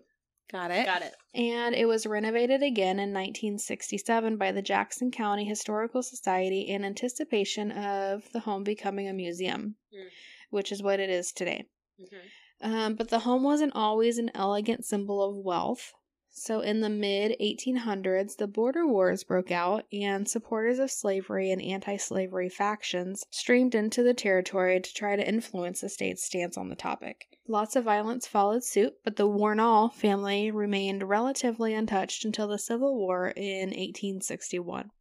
Speaker 1: Got it.
Speaker 2: Got it.
Speaker 3: and it was renovated again in 1967 by the Jackson County Historical Society in anticipation of the home becoming a museum,
Speaker 2: Mm.
Speaker 3: which is what it is today.
Speaker 2: Mhm.
Speaker 3: Um, but the home wasn't always an elegant symbol of wealth. So, in the mid 1800s, the border wars broke out, and supporters of slavery and anti slavery factions streamed into the territory to try to influence the state's stance on the topic. Lots of violence followed suit, but the Wornall family remained relatively untouched until the Civil War in 1861.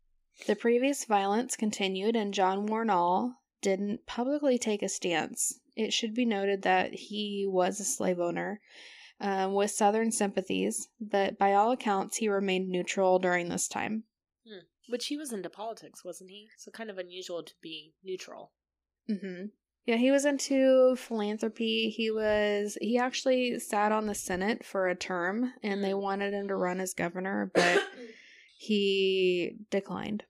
Speaker 3: The previous violence continued, and John Wornall didn't publicly take a stance. It should be noted that he was a slave owner um, with Southern sympathies, but by all accounts, he remained neutral during this time.
Speaker 2: Hmm. Which he was into politics, wasn't he? So kind of unusual to be neutral.
Speaker 3: Mm-hmm. Yeah, he was into philanthropy. He was he actually sat on the Senate for a term, and they wanted him to run as governor, but he declined.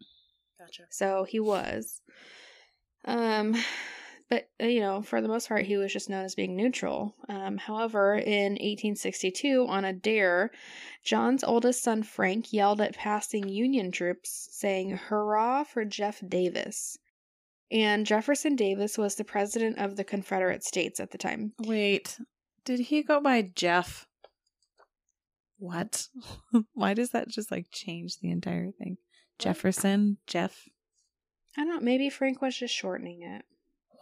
Speaker 2: Gotcha.
Speaker 3: So he was. Um, but uh, you know, for the most part, he was just known as being neutral. Um, however, in 1862, on a dare, John's oldest son Frank yelled at passing Union troops, saying "Hurrah for Jeff Davis!" And Jefferson Davis was the president of the Confederate States at the time.
Speaker 1: Wait, did he go by Jeff? What? Why does that just like change the entire thing? Jefferson, Jeff.
Speaker 3: I don't know. Maybe Frank was just shortening it.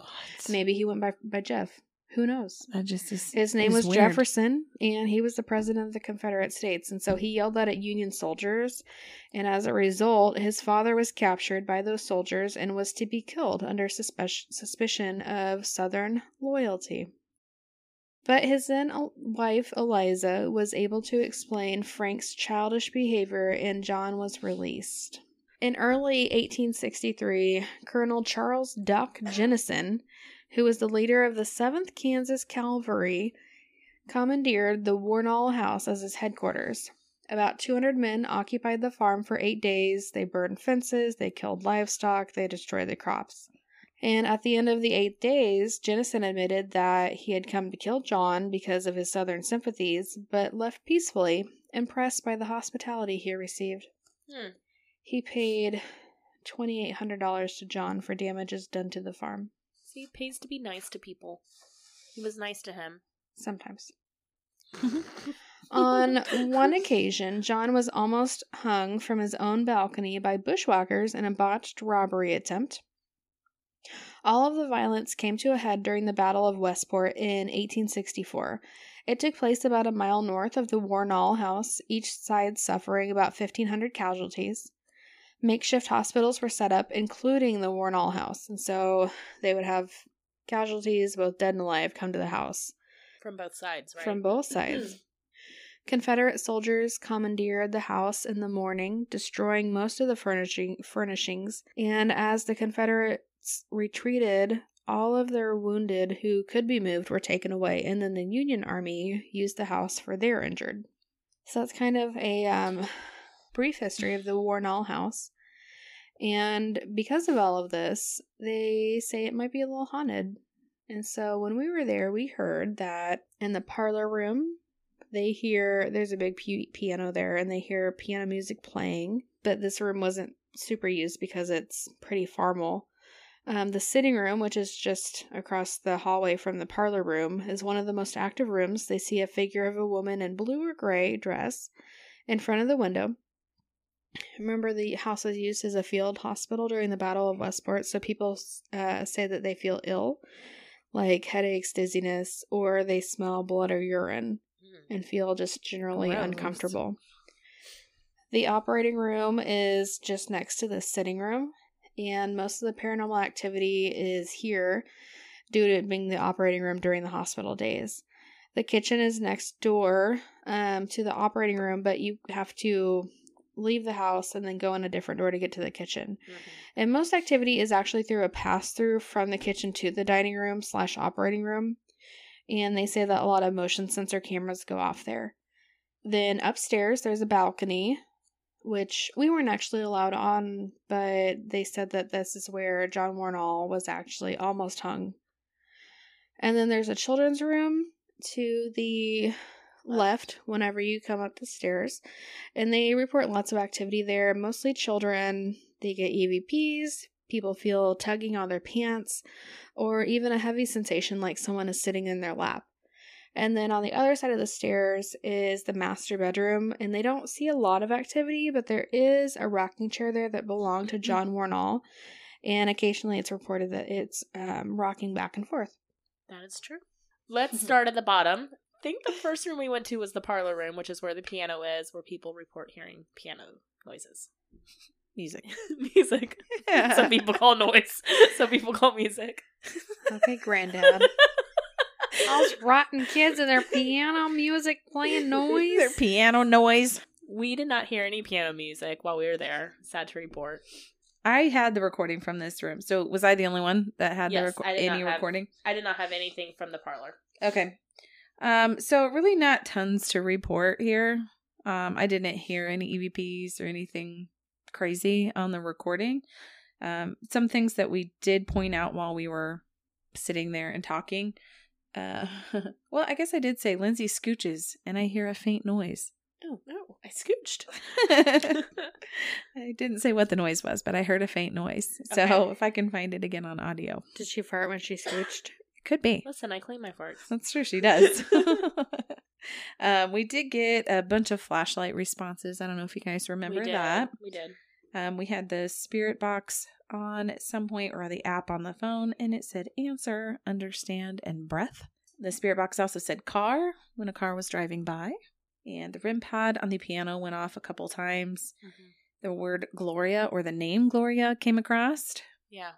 Speaker 1: What?
Speaker 3: Maybe he went by by Jeff. Who knows?
Speaker 1: That just is.
Speaker 3: His name was
Speaker 1: weird.
Speaker 3: Jefferson, and he was the president of the Confederate States. And so he yelled that at Union soldiers, and as a result, his father was captured by those soldiers and was to be killed under suspe- suspicion of Southern loyalty. But his then uh, wife, Eliza, was able to explain Frank's childish behavior, and John was released. In early 1863, Colonel Charles Doc Jennison, who was the leader of the 7th Kansas Cavalry, commandeered the Wornall House as his headquarters. About 200 men occupied the farm for eight days. They burned fences, they killed livestock, they destroyed the crops. And at the end of the eight days, Jennison admitted that he had come to kill John because of his southern sympathies, but left peacefully, impressed by the hospitality he received.
Speaker 2: Hmm.
Speaker 3: He paid $2,800 to John for damages done to the farm.
Speaker 2: See, it pays to be nice to people. He was nice to him.
Speaker 3: Sometimes. On one occasion, John was almost hung from his own balcony by bushwhackers in a botched robbery attempt. All of the violence came to a head during the Battle of Westport in 1864. It took place about a mile north of the Wornall House, each side suffering about 1,500 casualties. Makeshift hospitals were set up, including the Wornall House, and so they would have casualties, both dead and alive, come to the house
Speaker 2: From both sides, right?
Speaker 3: from both sides. Confederate soldiers commandeered the house in the morning, destroying most of the furnishing furnishings, and as the Confederates retreated, all of their wounded who could be moved were taken away, and then the Union Army used the house for their injured. So that's kind of a um, brief history of the Wornall House. And because of all of this, they say it might be a little haunted. And so when we were there, we heard that in the parlor room, they hear there's a big pi- piano there and they hear piano music playing. But this room wasn't super used because it's pretty formal. Um, the sitting room, which is just across the hallway from the parlor room, is one of the most active rooms. They see a figure of a woman in blue or gray dress in front of the window. Remember, the house was used as a field hospital during the Battle of Westport, so people uh, say that they feel ill, like headaches, dizziness, or they smell blood or urine
Speaker 2: Hmm.
Speaker 3: and feel just generally
Speaker 1: Gross.
Speaker 3: uncomfortable. The operating room is just next to the sitting room, and most of the paranormal activity is here due to it being the operating room during the hospital days. The kitchen is next door um, to the operating room, but you have to leave the house and then go in a different door to get to the kitchen.
Speaker 2: Mhm.
Speaker 3: And most activity is actually through a pass through from the kitchen to the dining room slash operating room. And they say that a lot of motion sensor cameras go off there. Then upstairs, there's a balcony, which we weren't actually allowed on, but they said that this is where John Wornall was actually almost hung. And then there's a children's room to the left whenever you come up the stairs. And they report lots of activity there, mostly children. They get EVPs, people feel tugging on their pants, or even a heavy sensation like someone is sitting in their lap. And then on the other side of the stairs is the master bedroom, and they don't see a lot of activity, but there is a rocking chair there that belonged to John Wornall, and occasionally it's reported that it's um, rocking back and forth.
Speaker 2: That is true. Let's start at the bottom. I think the first room we went to was the parlor room, which is where the piano is, where people report hearing piano noises.
Speaker 1: Music.
Speaker 2: music. Some people call noise. Some people call music.
Speaker 3: Okay, granddad. All those rotten kids and their piano music playing noise.
Speaker 1: Their piano noise.
Speaker 2: We did not hear any piano music while we were there. Sad to report.
Speaker 1: I had the recording from this room. So was I the only one that had
Speaker 2: Yes,
Speaker 1: the reco- any
Speaker 2: have-
Speaker 1: recording?
Speaker 2: I did not have anything from the parlor.
Speaker 1: Okay. Um, so really not tons to report here. Um, I didn't hear any EVPs or anything crazy on the recording. Um, some things that we did point out while we were sitting there and talking. Uh, well, I guess I did say Lindsey scooches and I hear a faint noise.
Speaker 2: Oh no, I scooched.
Speaker 1: I didn't say what the noise was, but I heard a faint noise. So
Speaker 2: Okay.
Speaker 1: if I can find it again on audio,
Speaker 3: Did she fart when she scooched?
Speaker 1: Could be.
Speaker 2: Listen, I claim my farts.
Speaker 1: That's true. She does. um, we did get a bunch of flashlight responses. I don't know if you guys remember
Speaker 2: we
Speaker 1: that.
Speaker 2: We did.
Speaker 1: Um, we had the spirit box on at some point or the app on the phone, and it said answer, understand, and breath. The spirit box also said car when a car was driving by, and the REM pod on the piano went off a couple times. The word Gloria or the name Gloria came across.
Speaker 2: Yeah,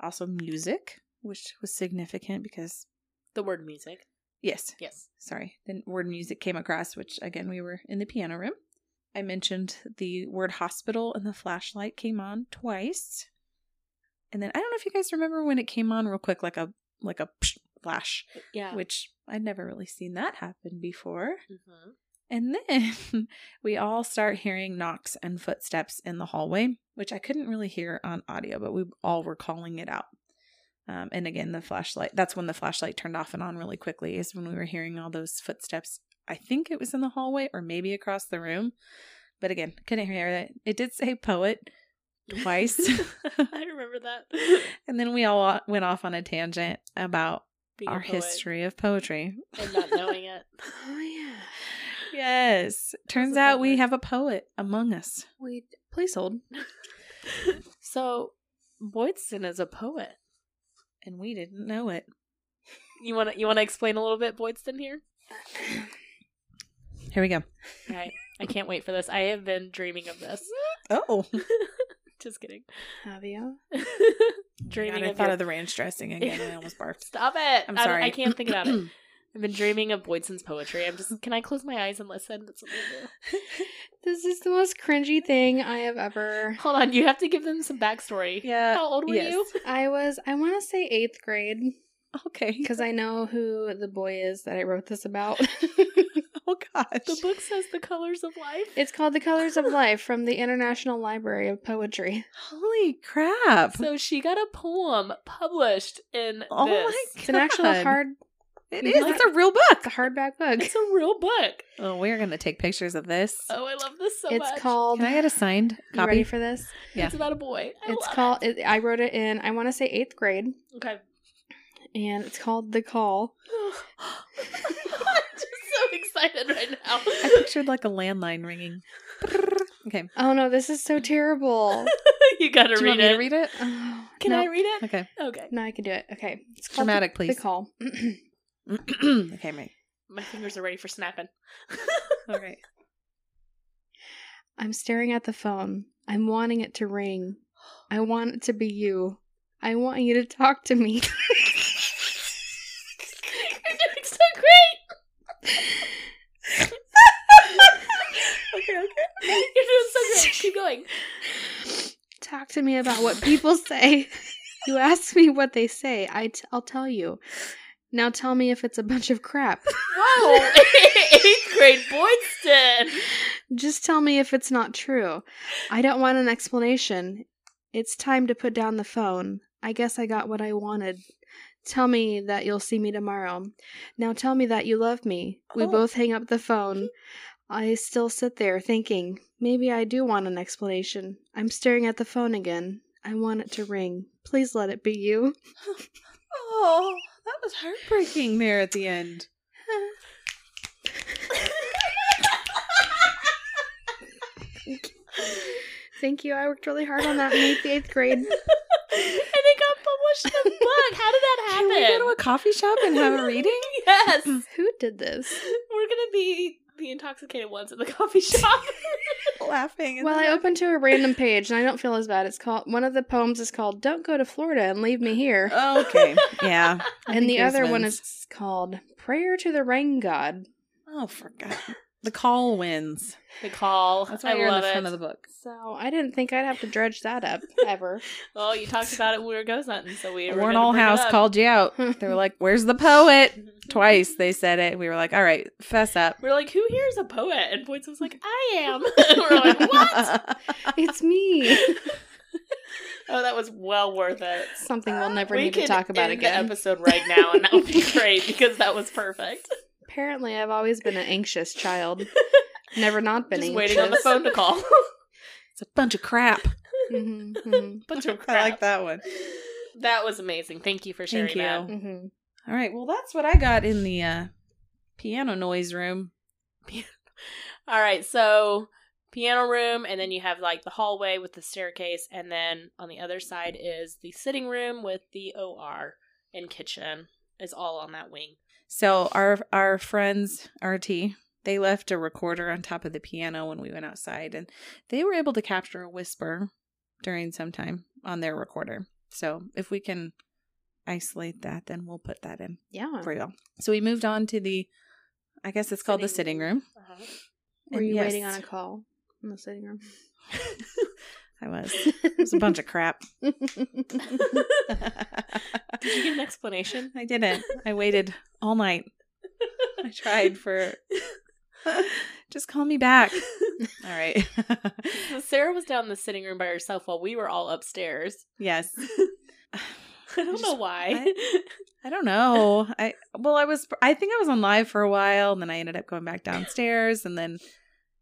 Speaker 1: Also, music, which was significant because,
Speaker 2: the word music.
Speaker 1: yes,
Speaker 2: Yes.
Speaker 1: sorry, the word music came across, which again, we were in the piano room. I mentioned the word hospital and the flashlight came on twice. And then I don't know if you guys remember when it came on real quick, like a like a psh, flash,
Speaker 2: Yeah.
Speaker 1: which I'd never really seen that happen before.
Speaker 2: hmm
Speaker 1: And then we all start hearing knocks and footsteps in the hallway, which I couldn't really hear on audio, but we all were calling it out. Um, and again, the flashlight, that's when the flashlight turned off and on really quickly, is when we were hearing all those footsteps. I think it was in the hallway or maybe across the room. But again, couldn't hear it. It did say poet twice.
Speaker 2: I remember that.
Speaker 1: and then we all went off on a tangent about
Speaker 2: Being
Speaker 1: our history of poetry.
Speaker 2: and not knowing it.
Speaker 3: Oh yeah.
Speaker 1: Yes. Turns out we have a poet among us.
Speaker 3: Wait, please hold.
Speaker 2: so, Boydston is a poet.
Speaker 1: And we didn't know it.
Speaker 2: You want to you want to explain a little bit Boydston here?
Speaker 1: Here we go.
Speaker 2: All right. I can't wait for this. I have been dreaming of this.
Speaker 1: Oh,
Speaker 2: Just kidding.
Speaker 3: Have you?
Speaker 2: dreaming
Speaker 1: I
Speaker 2: of
Speaker 1: thought
Speaker 2: your
Speaker 1: of the ranch dressing again, and I almost barfed.
Speaker 2: Stop it!
Speaker 1: I'm
Speaker 2: I
Speaker 1: sorry.
Speaker 2: I, can't think about it. I've been dreaming of Boydston's poetry. I'm just. Can I close my eyes and listen? That's what do.
Speaker 3: This is the most cringy thing I have ever.
Speaker 2: Hold on. You have to give them some backstory.
Speaker 1: Yeah.
Speaker 2: How old were
Speaker 1: yes.
Speaker 2: you?
Speaker 3: I was, I want to say eighth grade,
Speaker 1: Okay.
Speaker 3: because I know who the boy is that I wrote this about.
Speaker 1: Oh gosh.
Speaker 2: The book says the colors of life.
Speaker 3: it's called The Colors of Life from the International Library of Poetry.
Speaker 1: Holy crap!
Speaker 2: So she got a poem published in
Speaker 1: oh
Speaker 2: this.
Speaker 1: my god.
Speaker 3: It's an actual hard,
Speaker 1: It is. It's a real book.
Speaker 3: it's a hardback book.
Speaker 2: It's a real book.
Speaker 1: Oh, we're gonna take pictures of this.
Speaker 2: Oh, I love this so
Speaker 3: it's
Speaker 2: much.
Speaker 3: called.
Speaker 1: Can I get a signed
Speaker 3: You
Speaker 1: copy?
Speaker 3: ready for this?
Speaker 1: Yeah.
Speaker 2: It's about a boy. I
Speaker 3: it's
Speaker 2: love
Speaker 3: called. It, I wrote it in. I want to say eighth grade,
Speaker 2: Okay.
Speaker 3: and it's called The Call.
Speaker 2: I'm just so excited right now.
Speaker 1: I pictured like a landline ringing. Okay.
Speaker 3: Oh no, this is so terrible.
Speaker 2: you gotta
Speaker 1: Do
Speaker 2: read
Speaker 1: want
Speaker 2: it.
Speaker 1: read it?
Speaker 3: Oh,
Speaker 2: Can
Speaker 3: no,
Speaker 2: I read it?
Speaker 1: Okay.
Speaker 2: Okay.
Speaker 3: No, I can do it. Okay, it's called
Speaker 1: Dramatic,
Speaker 3: The-
Speaker 1: please.
Speaker 3: The Call.
Speaker 1: okay, mate.
Speaker 2: My fingers are ready for snapping.
Speaker 1: All right.
Speaker 3: I'm staring at the phone. I'm wanting it to ring. I want it to be you. I want you to talk to me.
Speaker 2: You're doing so great. okay, okay. You're doing so great. Keep going.
Speaker 3: talk to me about what people say. you ask me what they say. I t- I'll tell you. Now tell me if it's a bunch of crap.
Speaker 2: Whoa! Eighth grade Boydston.
Speaker 3: Just tell me if it's not true. I don't want an explanation. It's time to put down the phone. I guess I got what I wanted. Tell me that you'll see me tomorrow. Now tell me that you love me. We
Speaker 1: Oh.
Speaker 3: both hang up the phone. I still sit there thinking, maybe I do want an explanation. I'm staring at the phone again. I want it to ring. Please let it be you.
Speaker 1: Oh, that was heartbreaking there at the end.
Speaker 3: Thank you. I worked really hard on that in eighth, eighth grade.
Speaker 2: and it got published in a book. How did that happen?
Speaker 1: Can we go to a coffee shop and have a reading?
Speaker 2: yes.
Speaker 3: Who did this?
Speaker 2: We're gonna be the intoxicated ones at the coffee shop.
Speaker 1: Laughing.
Speaker 3: Well, I opened to a random page and I don't feel as bad. It's called one of the poems is called "Don't Go to Florida and Leave Me Here,"
Speaker 1: Okay. Yeah.
Speaker 3: And the
Speaker 1: yours
Speaker 3: other one is called "Prayer to the Rain God."
Speaker 1: Oh, for God. The call wins.
Speaker 2: the call.
Speaker 1: That's why
Speaker 2: I
Speaker 1: you're in
Speaker 2: love
Speaker 1: the front
Speaker 2: it.
Speaker 1: of the book.
Speaker 3: So I didn't think I'd have to dredge that up ever.
Speaker 2: Well, you talked about it when we were ghost hunting, so we were
Speaker 1: Warren
Speaker 2: gonna bring it
Speaker 1: House called you out. They were like, "Where's the poet?" Mm-hmm. Twice they said it. We were like, "All right, fess up."
Speaker 2: We're like, who here is a poet? And Boyce was like, I am. we're like, what?
Speaker 3: it's me.
Speaker 2: Oh, that was well worth it.
Speaker 3: Something we'll never
Speaker 2: we
Speaker 3: need to talk about again.
Speaker 2: the episode right now, and that would be great because that was perfect.
Speaker 3: Apparently, I've always been an anxious child. Never not been
Speaker 2: Just
Speaker 3: anxious.
Speaker 2: waiting on the phone to call.
Speaker 1: It's a bunch of crap.
Speaker 3: hmm hmm
Speaker 2: Bunch of crap.
Speaker 1: I like that one.
Speaker 2: That was amazing. Thank you for sharing
Speaker 1: Thank you.
Speaker 2: that.
Speaker 3: hmm
Speaker 1: All right. Well, that's what I got in the uh, piano noise room.
Speaker 2: All right, so piano room, and then you have like the hallway with the staircase, and then on the other side is the sitting room with the OR and kitchen is all on that wing.
Speaker 1: So our our friends RT they left a recorder on top of the piano when we went outside, and they were able to capture a whisper during some time on their recorder. So if we can isolate that, then we'll put that in
Speaker 3: Yeah.
Speaker 1: for you. So we moved on to the, I guess it's called the sitting room.
Speaker 2: Uh-huh.
Speaker 3: Were you
Speaker 1: yes,
Speaker 3: waiting on a call in the sitting room?
Speaker 1: I was. It was a bunch of crap.
Speaker 2: Did you get an explanation?
Speaker 1: I didn't. I waited all night. I tried for. Just call me back. All right.
Speaker 2: So Sarah was down in the sitting room by herself while we were all upstairs.
Speaker 1: yes.
Speaker 2: I don't
Speaker 1: just-
Speaker 2: know why.
Speaker 1: I don't know. I well, I was. I think I was on live for a while, and then I ended up going back downstairs, and then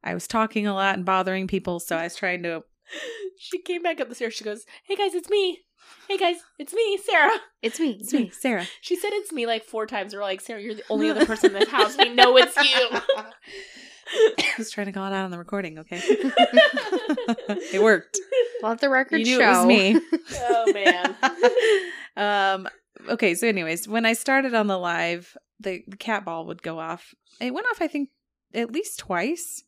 Speaker 1: I was talking a lot and bothering people, so I was trying to.
Speaker 2: she came back up the stairs. She goes, "Hey guys, it's me. Hey guys, it's me, Sarah."
Speaker 3: it's me.
Speaker 1: It's me, Sarah.
Speaker 2: She said it's me like four times. We're like, Sarah, you're the only other person in this house. We know it's you.
Speaker 1: I was trying to call it out on the recording. Okay, it worked.
Speaker 3: Let the record
Speaker 1: You knew
Speaker 3: show.
Speaker 1: it was me.
Speaker 2: oh man.
Speaker 1: Um okay so anyways when i started on the live the, the cat ball would go off. It went off i think at least twice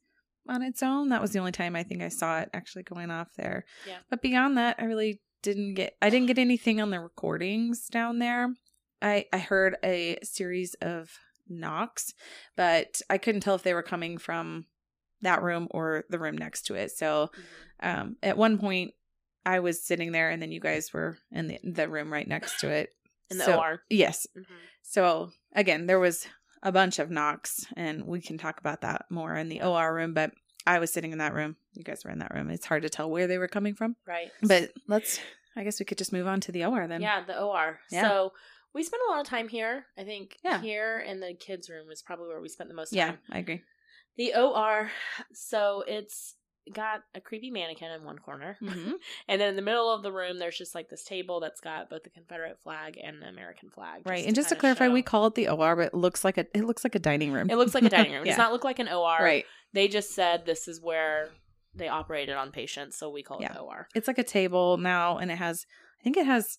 Speaker 1: on its own. That was the only time i think i saw it actually going off there.
Speaker 2: Yeah.
Speaker 1: but beyond that i really didn't get i didn't get anything on the recordings down there. I i heard a series of knocks but i couldn't tell if they were coming from that room or the room next to it. So um, at one point, I was sitting there, and then you guys were in the the room right next to it.
Speaker 2: In the
Speaker 1: So-
Speaker 2: OR.
Speaker 1: Yes.
Speaker 2: Mhm.
Speaker 1: So again, there was a bunch of knocks, and we can talk about that more in the OR room. But I was sitting in that room. You guys were in that room. It's hard to tell where they were coming from.
Speaker 2: Right.
Speaker 1: But let's. I guess we could just move on to the OR then.
Speaker 2: yeah, the OR.
Speaker 1: Yeah.
Speaker 2: So we spent a lot of time here. I think
Speaker 1: Yeah.
Speaker 2: here in the kids' room is probably where we spent the most time.
Speaker 1: Yeah, I agree.
Speaker 2: The OR. So it's got a creepy mannequin in one corner.
Speaker 1: Mm-hmm.
Speaker 2: And then in the middle of the room, there's just like this table that's got both the Confederate flag and the American flag.
Speaker 1: Right, and just to clarify, we call it the OR, but it looks like a it looks like a dining room.
Speaker 2: It looks like a dining room. It does not look like an OR.
Speaker 1: right.
Speaker 2: They just said this is where they operated on patients, so we call it
Speaker 1: Yeah.
Speaker 2: the OR.
Speaker 1: It's like a table now, and it has. I think it has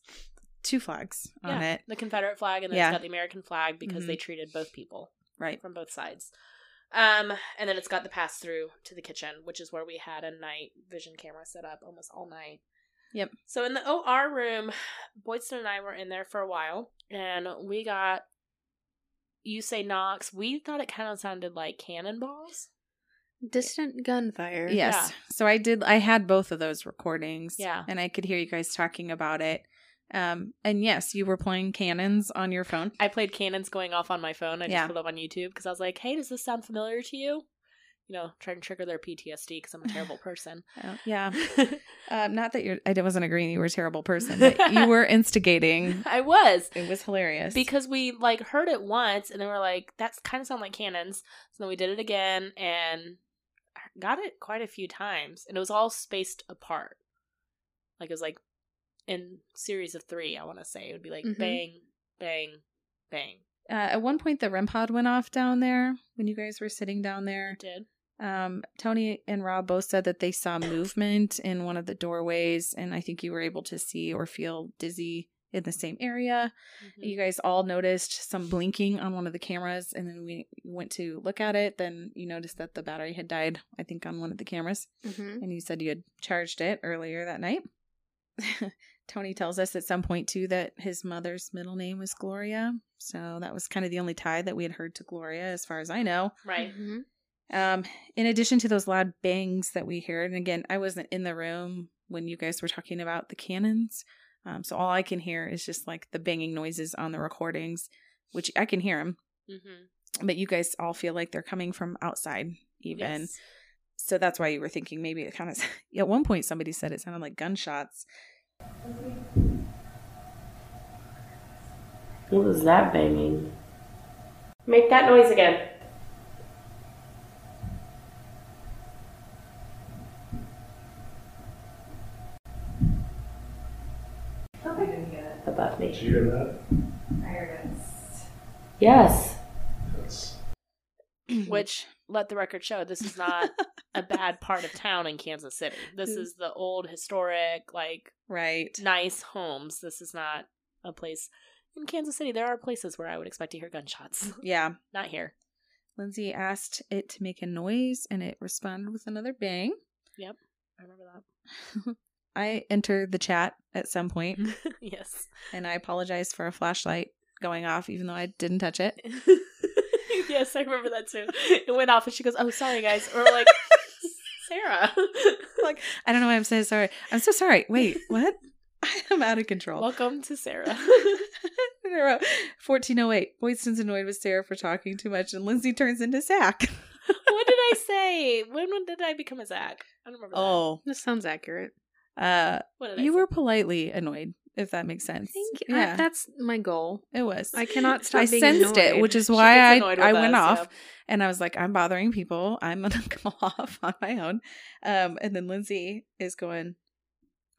Speaker 1: two flags on
Speaker 2: yeah,
Speaker 1: it.
Speaker 2: the Confederate flag, and then
Speaker 1: Yeah.
Speaker 2: it's got the American flag because
Speaker 1: Mhm.
Speaker 2: they treated both people
Speaker 1: Right.
Speaker 2: from both sides. Um, and then it's got the pass through to the kitchen, which is where we had a night vision camera set up almost all night.
Speaker 1: Yep.
Speaker 2: So in the OR room, Boydston and I were in there for a while, and we got. You say knocks. We thought it kind of sounded like cannonballs.
Speaker 3: Distant gunfire.
Speaker 1: Yes.
Speaker 2: Yeah.
Speaker 1: So I did I had both of those recordings.
Speaker 2: Yeah.
Speaker 1: And I could hear you guys talking about it. Um and yes, you were playing cannons on your phone.
Speaker 2: I played cannons going off on my phone. I just
Speaker 1: Yeah.
Speaker 2: put it up on YouTube because I was like, "Hey, does this sound familiar to you?" You know, trying to trigger their PTSD because I'm a terrible person.
Speaker 1: Uh, yeah. Um not that you're I wasn't agreeing you were a terrible person, but you were instigating.
Speaker 2: I was
Speaker 1: It was hilarious.
Speaker 2: because we like heard it once and then we're like, "That's kind of sound like cannons." So then we did it again and got it quite a few times, and it was all spaced apart. Like it was like in series of three. I want to say it would be like
Speaker 3: Mhm.
Speaker 2: bang, bang, bang.
Speaker 1: uh, at one point the REM pod went off down there when you guys were sitting down there.
Speaker 2: It did.
Speaker 1: Um, Tony and Rob both said that they saw movement in one of the doorways, and I think you were able to see or feel dizzy in the same area.
Speaker 2: Mm-hmm.
Speaker 1: You guys all noticed some blinking on one of the cameras, and then we went to look at it. Then you noticed that the battery had died, I think, on one of the cameras.
Speaker 3: Mm-hmm.
Speaker 1: And you said you had charged it earlier that night. Tony tells us at some point, too, that his mother's middle name was Gloria. So that was kind of the only tie that we had heard to Gloria, as far as I know.
Speaker 2: Right.
Speaker 3: Mm-hmm.
Speaker 1: Um, in addition to those loud bangs that we heard, and again, I wasn't in the room when you guys were talking about the cannons. Um, so all I can hear is just like the banging noises on the recordings, which I can hear them,
Speaker 2: Mm-hmm.
Speaker 1: but you guys all feel like they're coming from outside, even. So that's why you were thinking maybe it kind of. At one point, somebody said it sounded like gunshots.
Speaker 2: What was that banging? Make that noise again. Above me.
Speaker 4: Did
Speaker 2: me.
Speaker 4: you hear that? I heard it.
Speaker 2: Yes.
Speaker 4: That's
Speaker 2: Which, let the record show, this is not a bad part of town in Kansas City. This mm. is the old, historic, like,
Speaker 1: Right.
Speaker 2: nice homes. This is not a place. In Kansas City, there are places where I would expect to hear gunshots.
Speaker 1: Mm, yeah.
Speaker 2: not here.
Speaker 1: Lindsey asked it to make a noise, and it responded with another bang.
Speaker 2: Yep, I remember that.
Speaker 1: I entered the chat at some point,
Speaker 2: yes.
Speaker 1: and I apologize for a flashlight going off, even though I didn't touch it.
Speaker 2: yes, I remember that too. It went off, and she goes, "Oh, sorry, guys." Or like, Sarah.
Speaker 1: Like, I don't know why I'm so sorry. I'm so sorry. Wait, what? I'm out of control.
Speaker 2: Welcome to Sarah.
Speaker 1: 1408. Boydston's annoyed with Sarah for talking too much, and Lindsey turns into Zach.
Speaker 2: what did I say? When, when did I become a Zach? I don't remember. that.
Speaker 1: Oh,
Speaker 3: This sounds accurate.
Speaker 1: uh,
Speaker 2: what did I
Speaker 1: you
Speaker 2: say?
Speaker 1: were politely annoyed, if that makes sense.
Speaker 3: Thank you.
Speaker 1: Yeah,
Speaker 3: that's my goal.
Speaker 1: it was.
Speaker 3: I cannot stop
Speaker 1: I sensed it, which is why I, I went
Speaker 2: us,
Speaker 1: off and I was like, I'm bothering people. I'm gonna come off on my own. Um, and then Lindsey is going,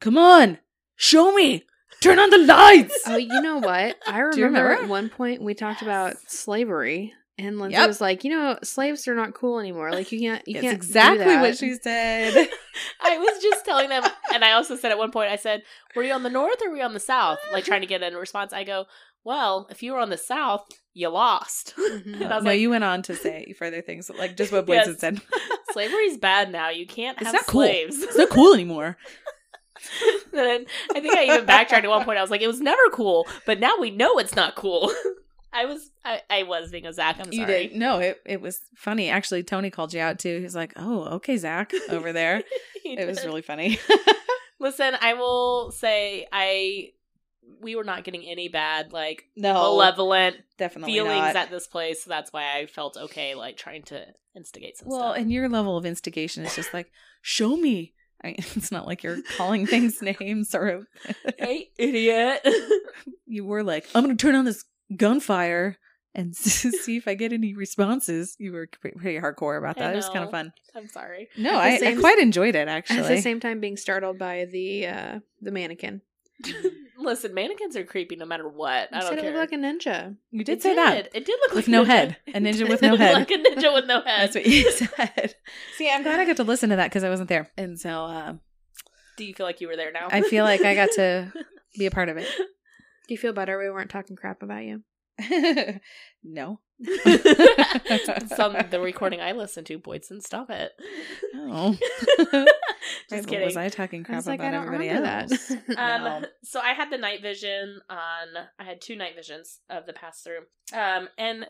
Speaker 1: Come on, show me, turn on the lights.
Speaker 3: Oh, you know what? I remember,
Speaker 1: remember?
Speaker 3: at one point we talked about slavery, and Lindsey
Speaker 1: Yep.
Speaker 3: was like, "You know, slaves are not cool anymore. Like you can't, you
Speaker 1: That's
Speaker 3: can't
Speaker 1: exactly
Speaker 3: do that.
Speaker 1: what she said.
Speaker 2: I was just telling them, and I also said at one point, I said, "Were you on the north or were you on the south?" Like trying to get a response. I go, "Well, if you were on the south, you lost."
Speaker 3: Mhm.
Speaker 2: And I was
Speaker 1: no,
Speaker 2: like,
Speaker 1: you went on to say further things, like just what Blaze
Speaker 2: Yes.
Speaker 1: had said.
Speaker 2: "Slavery's bad now. You can't
Speaker 1: It's
Speaker 2: have
Speaker 1: not cool. It's not cool anymore.
Speaker 2: then I think I even backtracked at one point. I was like, "It was never cool, but now we know it's not cool." I was, I, I was being a Zach. I'm sorry.
Speaker 1: You did. No, it, it was funny. Actually, Tony called you out too. He's like, "Oh, okay, Zach, over there."
Speaker 2: He
Speaker 1: it was really funny.
Speaker 2: Listen, I will say I we were not getting any bad like
Speaker 1: no,
Speaker 2: malevolent
Speaker 1: definitely
Speaker 2: feelings
Speaker 1: not.
Speaker 2: at this place. So that's why I felt okay like trying to instigate some stuff.
Speaker 1: well,
Speaker 2: stuff.
Speaker 1: and your level of instigation is just like, "Show me." I mean, it's not like you're calling things names or
Speaker 2: hey, idiot.
Speaker 1: you were like, "I'm going to turn on this gunfire." And see if I get any responses. You were pretty pretty hardcore about that. It was kind of fun.
Speaker 2: I'm sorry.
Speaker 1: No,
Speaker 3: At the
Speaker 1: I, I quite enjoyed it actually.
Speaker 3: At the same time, being startled by the uh the mannequin.
Speaker 2: Listen, mannequins are creepy no matter what. I
Speaker 3: You
Speaker 2: don't
Speaker 3: said it
Speaker 2: care.
Speaker 3: looked like a ninja.
Speaker 1: you did
Speaker 2: It
Speaker 1: say that.
Speaker 2: It did look
Speaker 1: With
Speaker 2: like
Speaker 1: no
Speaker 2: a ninja.
Speaker 1: head. A ninja with no head.
Speaker 2: Like a ninja with no head.
Speaker 1: That's what you said. See, I'm glad I got to listen to that because I wasn't there, and so uh,
Speaker 2: Do you feel like you were there now?
Speaker 1: I feel like I got to be a part of it.
Speaker 3: Do you feel better we weren't talking crap about you?
Speaker 1: no.
Speaker 2: it's on the recording I listened to. Boydston, stop it.
Speaker 1: Oh.
Speaker 2: Just kidding.
Speaker 1: Was I talking
Speaker 3: I
Speaker 1: crap
Speaker 3: was like,
Speaker 1: about
Speaker 3: I
Speaker 1: everybody else?
Speaker 3: that.
Speaker 2: Um,
Speaker 1: No.
Speaker 2: so I had the night vision on. I had two night visions of the pass through. Um, and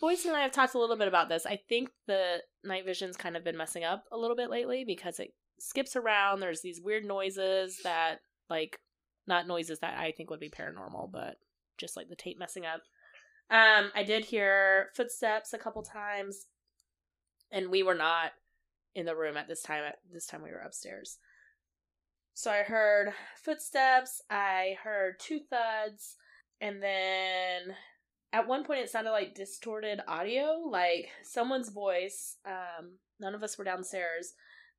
Speaker 2: Boyce and I have talked a little bit about this. I think the night vision's kind of been messing up a little bit lately because it skips around. There's these weird noises that, like, not noises that I think would be paranormal, but just like the tape messing up. Um, I did hear footsteps a couple times, and we were not in the room at this time. At this time, we were upstairs. So I heard footsteps, I heard two thuds, and then at one point it sounded like distorted audio, like someone's voice. Um, none of us were downstairs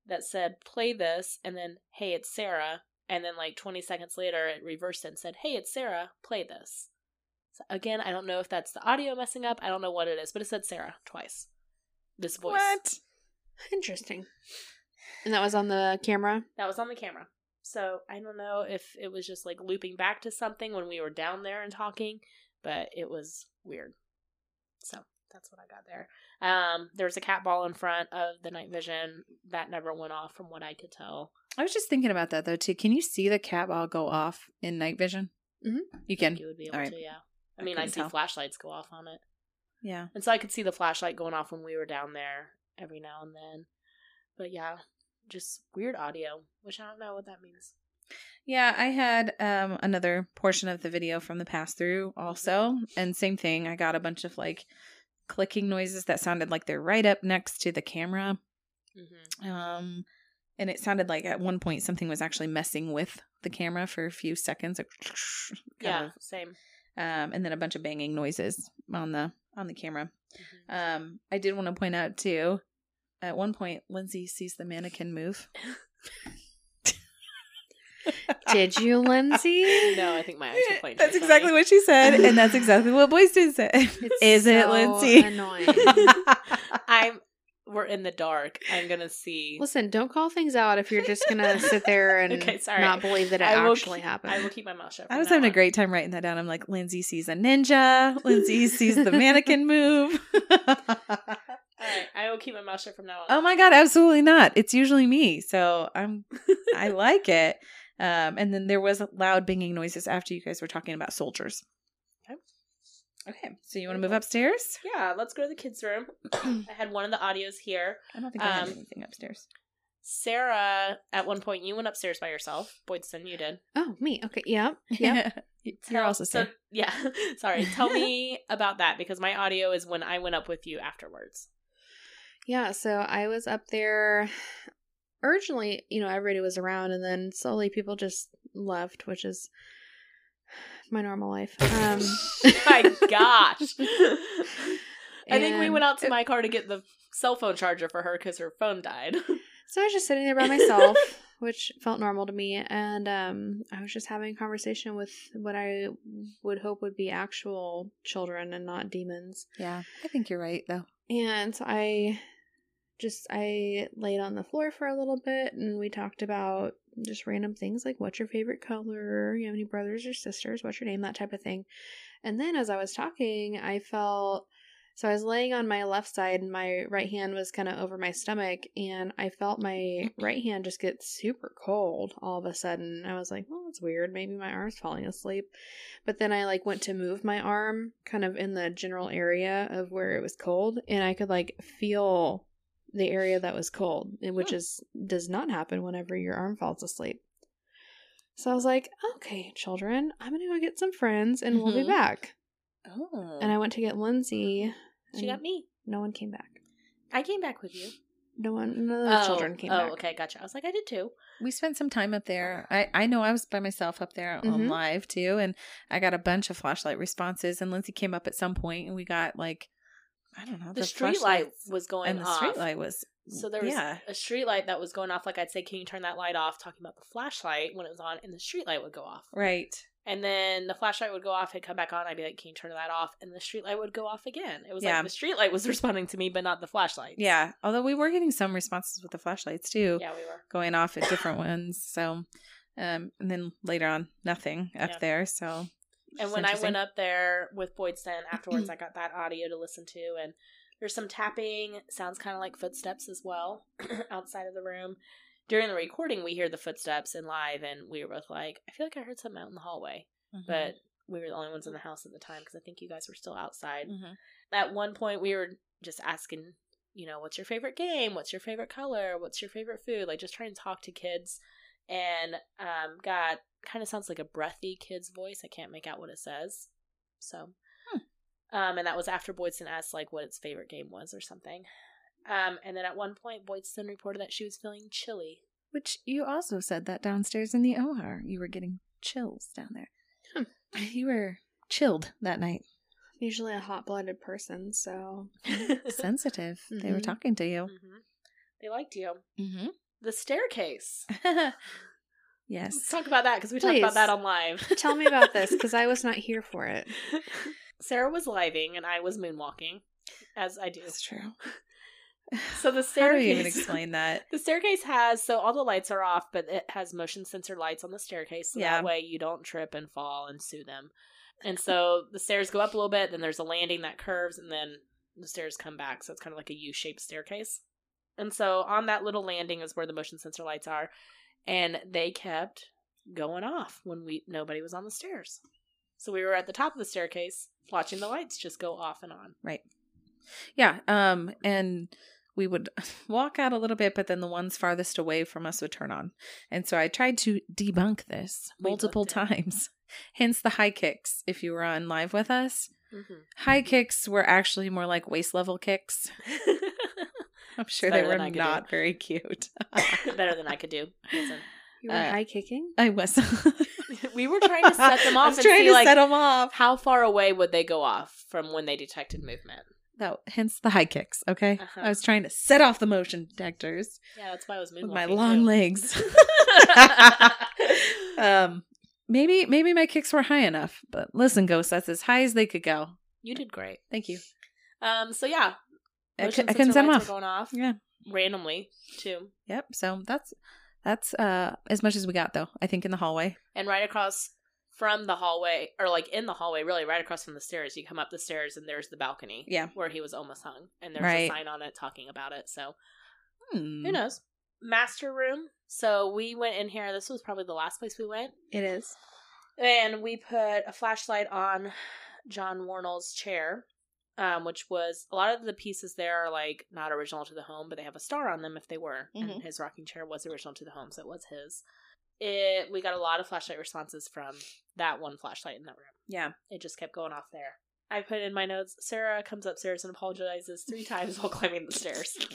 Speaker 2: that said, play this, and then, hey, it's Sarah. And then, like 20 seconds later, it reversed and said, hey, it's Sarah, play this. So again, I don't know if that's the audio messing up. I don't know what it is, but it said Sarah twice. This voice.
Speaker 1: What?
Speaker 3: Interesting. And that was on the camera.
Speaker 2: That was on the camera. So I don't know if it was just like looping back to something when we were down there and talking, but it was weird. So that's what I got there. Um, there was a cat ball in front of the night vision that never went off, from what I could tell.
Speaker 1: I was just thinking about that though too. Can you see the cat ball go off in night vision?
Speaker 3: Mhm.
Speaker 1: You can.
Speaker 2: You would be able
Speaker 1: All right.
Speaker 2: to, yeah. I
Speaker 1: I
Speaker 2: mean, I, see
Speaker 1: tell.
Speaker 2: flashlights go off on it,
Speaker 1: Yeah.
Speaker 2: and so I could see the flashlight going off when we were down there every now and then. But yeah, just weird audio, which I don't know what that means.
Speaker 1: Yeah, I had um another portion of the video from the pass through also, and same thing. I got a bunch of like clicking noises that sounded like they're right up next to the camera.
Speaker 2: hmm
Speaker 1: Um and it sounded like at one point something was actually messing with the camera for a few seconds. like, kind
Speaker 2: Yeah,
Speaker 1: of.
Speaker 2: same.
Speaker 1: Um and then a bunch of banging noises on the on the camera.
Speaker 2: Mhm.
Speaker 1: Um I did want to point out too at one point Lindsey sees the mannequin move.
Speaker 3: Did you, Lindsey?
Speaker 2: No, I think my eyes were playing.
Speaker 1: That's exactly
Speaker 2: me.
Speaker 1: what she said, and that's exactly what Boydston said.
Speaker 3: It's
Speaker 1: Is it Lindsey?
Speaker 3: Annoying.
Speaker 2: I'm. We're in the dark. I'm gonna see.
Speaker 3: Listen, don't call things out if you're just gonna sit there and
Speaker 2: Okay, sorry.
Speaker 3: not believe that it
Speaker 2: I
Speaker 3: actually
Speaker 2: keep-
Speaker 3: happened.
Speaker 2: I will keep my mouth shut.
Speaker 1: I was
Speaker 2: now
Speaker 1: having a great time writing that down. I'm like, Lindsey sees a ninja. Lindsey sees the mannequin move.
Speaker 2: All right, I will keep my mouth shut from now on.
Speaker 1: oh my god, absolutely not. It's usually me, so I'm. I like it. Um, and then there was loud banging noises after you guys were talking about soldiers.
Speaker 2: Okay.
Speaker 1: So you want to move upstairs?
Speaker 2: Yeah, let's go to the kids' room. I had one of the audios here.
Speaker 1: I don't think I have
Speaker 2: Um,
Speaker 1: anything upstairs.
Speaker 2: Sarah, at one point, you went upstairs by yourself. Boydston, you did.
Speaker 3: oh, me. Okay. Yep. Yep.
Speaker 1: You're
Speaker 2: Tell-
Speaker 1: also
Speaker 2: so,
Speaker 1: so,
Speaker 2: yeah. Sorry. Tell me about that because my audio is when I went up with you afterwards.
Speaker 3: Yeah, so I was up there. Originally, you know, everybody was around, and then slowly people just left, which is my normal life. Um,
Speaker 2: my gosh. I think we went out to my car to get the cell phone charger for her because her phone died.
Speaker 3: So I was just sitting there by myself, which felt normal to me, and um, I was just having a conversation with what I would hope would be actual children and not demons.
Speaker 1: yeah, I think you're right though.
Speaker 3: And so I just I laid on the floor for a little bit and we talked about just random things like what's your favorite color, you have any brothers or sisters, what's your name, that type of thing. And then as I was talking, I felt so I was laying on my left side and my right hand was kind of over my stomach and I felt my right hand just get super cold all of a sudden. I was like, "Well, that's weird. Maybe my arm's falling asleep." But then I like went to move my arm kind of in the general area of where it was cold and I could like feel the area that was cold, which is does not happen whenever your arm falls asleep. So I was like, "Okay, children, I'm going to go get some friends and we'll be
Speaker 2: Mhm.
Speaker 3: back."
Speaker 1: Oh,
Speaker 3: And I went to get Lindsey.
Speaker 2: She got me.
Speaker 3: No one came back.
Speaker 2: I came back with you.
Speaker 3: No one, none of the children came
Speaker 2: oh,
Speaker 3: back.
Speaker 2: okay, gotcha. I was like, I did too.
Speaker 1: we spent some time up there. I I know I was by myself up there on
Speaker 3: Mhm.
Speaker 1: live too, and I got a bunch of flashlight responses. And Lindsey came up at some point, and we got like I don't know
Speaker 2: The, street light was going
Speaker 1: and the
Speaker 2: off.
Speaker 1: street light was
Speaker 2: So there was
Speaker 1: yeah
Speaker 2: a street light that was going off. Like I'd say, can you turn that light off? Talking about the flashlight when it was on, and the street light would go off.
Speaker 1: right.
Speaker 2: And then the flashlight would go off, it'd come back on. I'd be like, "Can you turn that off?" And the street light would go off again. It was
Speaker 1: Yeah.
Speaker 2: like the street light was responding to me, but not the flashlight.
Speaker 1: Yeah, although we were getting some responses with the flashlights too,
Speaker 2: yeah, we were.
Speaker 1: going off at different ones. So, um, and then later on, nothing up
Speaker 2: Yeah.
Speaker 1: there. So,
Speaker 2: And when I went up there with Boydston afterwards, I got that audio to listen to, and there's some tapping. Sounds kind of like footsteps as well outside of the room. During the recording, we hear the footsteps in live, and we were both like, "I feel like I heard something out in the hallway,"
Speaker 1: Mm-hmm.
Speaker 2: but we were the only ones in the house at the time because I think you guys were still outside.
Speaker 1: Mhm.
Speaker 2: At one point, we were just asking, you know, what's your favorite game? What's your favorite color? What's your favorite food? Like just trying to talk to kids, and um, got kind of sounds like a breathy kid's voice. I can't make out what it says. So, um, and that was after Boydston asked like what its favorite game was or something. Um, and then at one point, Boydston reported that she was feeling chilly.
Speaker 1: which you also said that downstairs in the OR, you were getting chills down there.
Speaker 3: Hmm.
Speaker 1: You were chilled that night.
Speaker 3: Usually a hot blooded person, so
Speaker 1: Sensitive. They were
Speaker 3: Mhm.
Speaker 1: talking to you.
Speaker 2: Mhm. They liked you.
Speaker 1: Mm-hmm.
Speaker 2: The staircase.
Speaker 1: yes.
Speaker 2: Let's talk about that because we talked about that on live.
Speaker 3: tell me about this because I was not here for it.
Speaker 2: Sarah was living and I was moonwalking, as I do.
Speaker 1: That's true.
Speaker 2: So the staircase.
Speaker 1: How do even explain that?
Speaker 2: The staircase has so all the lights are off, but it has motion sensor lights on the staircase, so
Speaker 1: Yeah.
Speaker 2: that way you don't trip and fall and sue them. And so the stairs go up a little bit, then there's a landing that curves, and then the stairs come back. So it's kind of like a U-shaped staircase. And so on that little landing is where the motion sensor lights are, and they kept going off when we nobody was on the stairs. So we were at the top of the staircase watching the lights just go off and on. Right.
Speaker 1: Yeah. Um, and we would walk out a little bit, but then the ones farthest away from us would turn on. And so I tried to debunk this
Speaker 2: We
Speaker 1: multiple
Speaker 2: looked at it.
Speaker 1: times. Hence the high kicks. If you were on live with us,
Speaker 2: Mm-hmm.
Speaker 1: high kicks were actually more like waist level kicks. I'm sure they were
Speaker 2: than I could do.
Speaker 1: not very cute.
Speaker 2: Better than I could do. Listen.
Speaker 3: You were
Speaker 1: Uh,
Speaker 3: high kicking?
Speaker 1: I was.
Speaker 2: We were trying to set them
Speaker 1: I
Speaker 2: off
Speaker 1: was
Speaker 2: and
Speaker 1: trying
Speaker 2: see,
Speaker 1: to
Speaker 2: like,
Speaker 1: set them off.
Speaker 2: How far away would they go off from when they detected movement?
Speaker 1: No, hence the high kicks. Okay,
Speaker 2: Uh-huh.
Speaker 1: I was trying to set off the motion detectors
Speaker 2: Yeah, that's why I was
Speaker 1: with my long
Speaker 2: too.
Speaker 1: legs. um, maybe maybe my kicks were high enough, but listen, ghost, that's as high as they could go.
Speaker 2: you did great.
Speaker 1: Thank you.
Speaker 2: Um. So yeah,
Speaker 1: I,
Speaker 2: motion
Speaker 1: cou- I couldn't
Speaker 2: sensor
Speaker 1: them off.
Speaker 2: going off
Speaker 1: Yeah.
Speaker 2: randomly too,
Speaker 1: Yep. So that's that's uh as much as we got though. I think in the hallway.
Speaker 2: and right across from the hallway, or like in the hallway, really right across from the stairs. You come up the stairs, and there's the balcony.
Speaker 1: Yeah.
Speaker 2: where he was almost hung, and there's
Speaker 1: Right.
Speaker 2: a sign on it talking about it. So
Speaker 1: Hmm.
Speaker 2: who knows? Master room. So we went in here. This was probably the last place we went.
Speaker 3: It is.
Speaker 2: And we put a flashlight on John Wornall's chair, um, which was a lot of the pieces there are like not original to the home, but they have a star on them if they were. And
Speaker 1: Mhm.
Speaker 2: his rocking chair was original to the home, so it was his. It we got a lot of flashlight responses from that one flashlight in that room.
Speaker 1: Yeah.
Speaker 2: It just kept going off there. I put in my notes. Sarah comes upstairs and apologizes three times while climbing the stairs.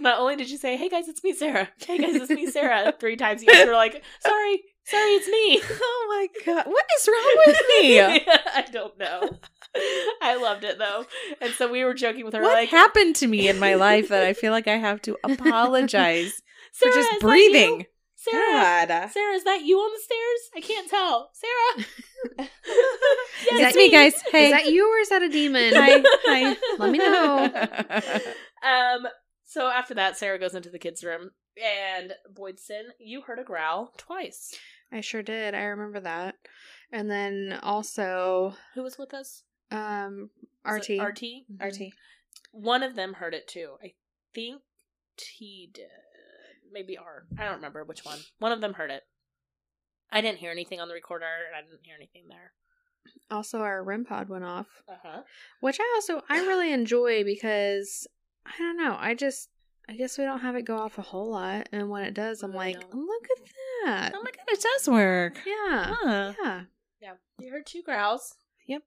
Speaker 2: Not only did you say, "Hey guys, it's me, Sarah." Hey guys, it's me, Sarah. Three times you guys were like, "Sorry, sorry, it's me."
Speaker 1: Oh my god. What is wrong with me?
Speaker 2: I don't know. I loved it though, and so we were joking with her
Speaker 1: what
Speaker 2: like,
Speaker 1: happened to me in my life that I feel like I have to apologize for just breathing?
Speaker 2: Sarah,
Speaker 1: God.
Speaker 2: Sarah, is that you on the stairs? I can't tell. Sarah. Yes,
Speaker 1: it's me, guys. Hey.
Speaker 3: Is that you or is that a demon?
Speaker 1: Hi. Hi.
Speaker 3: Let me know.
Speaker 2: Um. So after that, Sarah goes into the kids' room, and Boydston, you heard a growl twice.
Speaker 3: I sure did. I remember that. And then also,
Speaker 2: Who was with us?
Speaker 3: um,
Speaker 2: Was
Speaker 3: RT.
Speaker 2: it RT.
Speaker 1: RT.
Speaker 2: One of them heard it too. I think T did. Maybe R. I don't remember which one. One of them heard it. I didn't hear anything on the recorder, and I didn't hear anything there.
Speaker 3: Also, our REM pod went off,
Speaker 2: Uh huh.
Speaker 3: which I also I really enjoy because I don't know. I just I guess we don't have it go off a whole lot, and when it does, I'm like, look at that.
Speaker 1: Oh my god, it does work.
Speaker 3: yeah,
Speaker 1: Huh.
Speaker 3: yeah.
Speaker 2: Yeah. You heard two growls. Yep.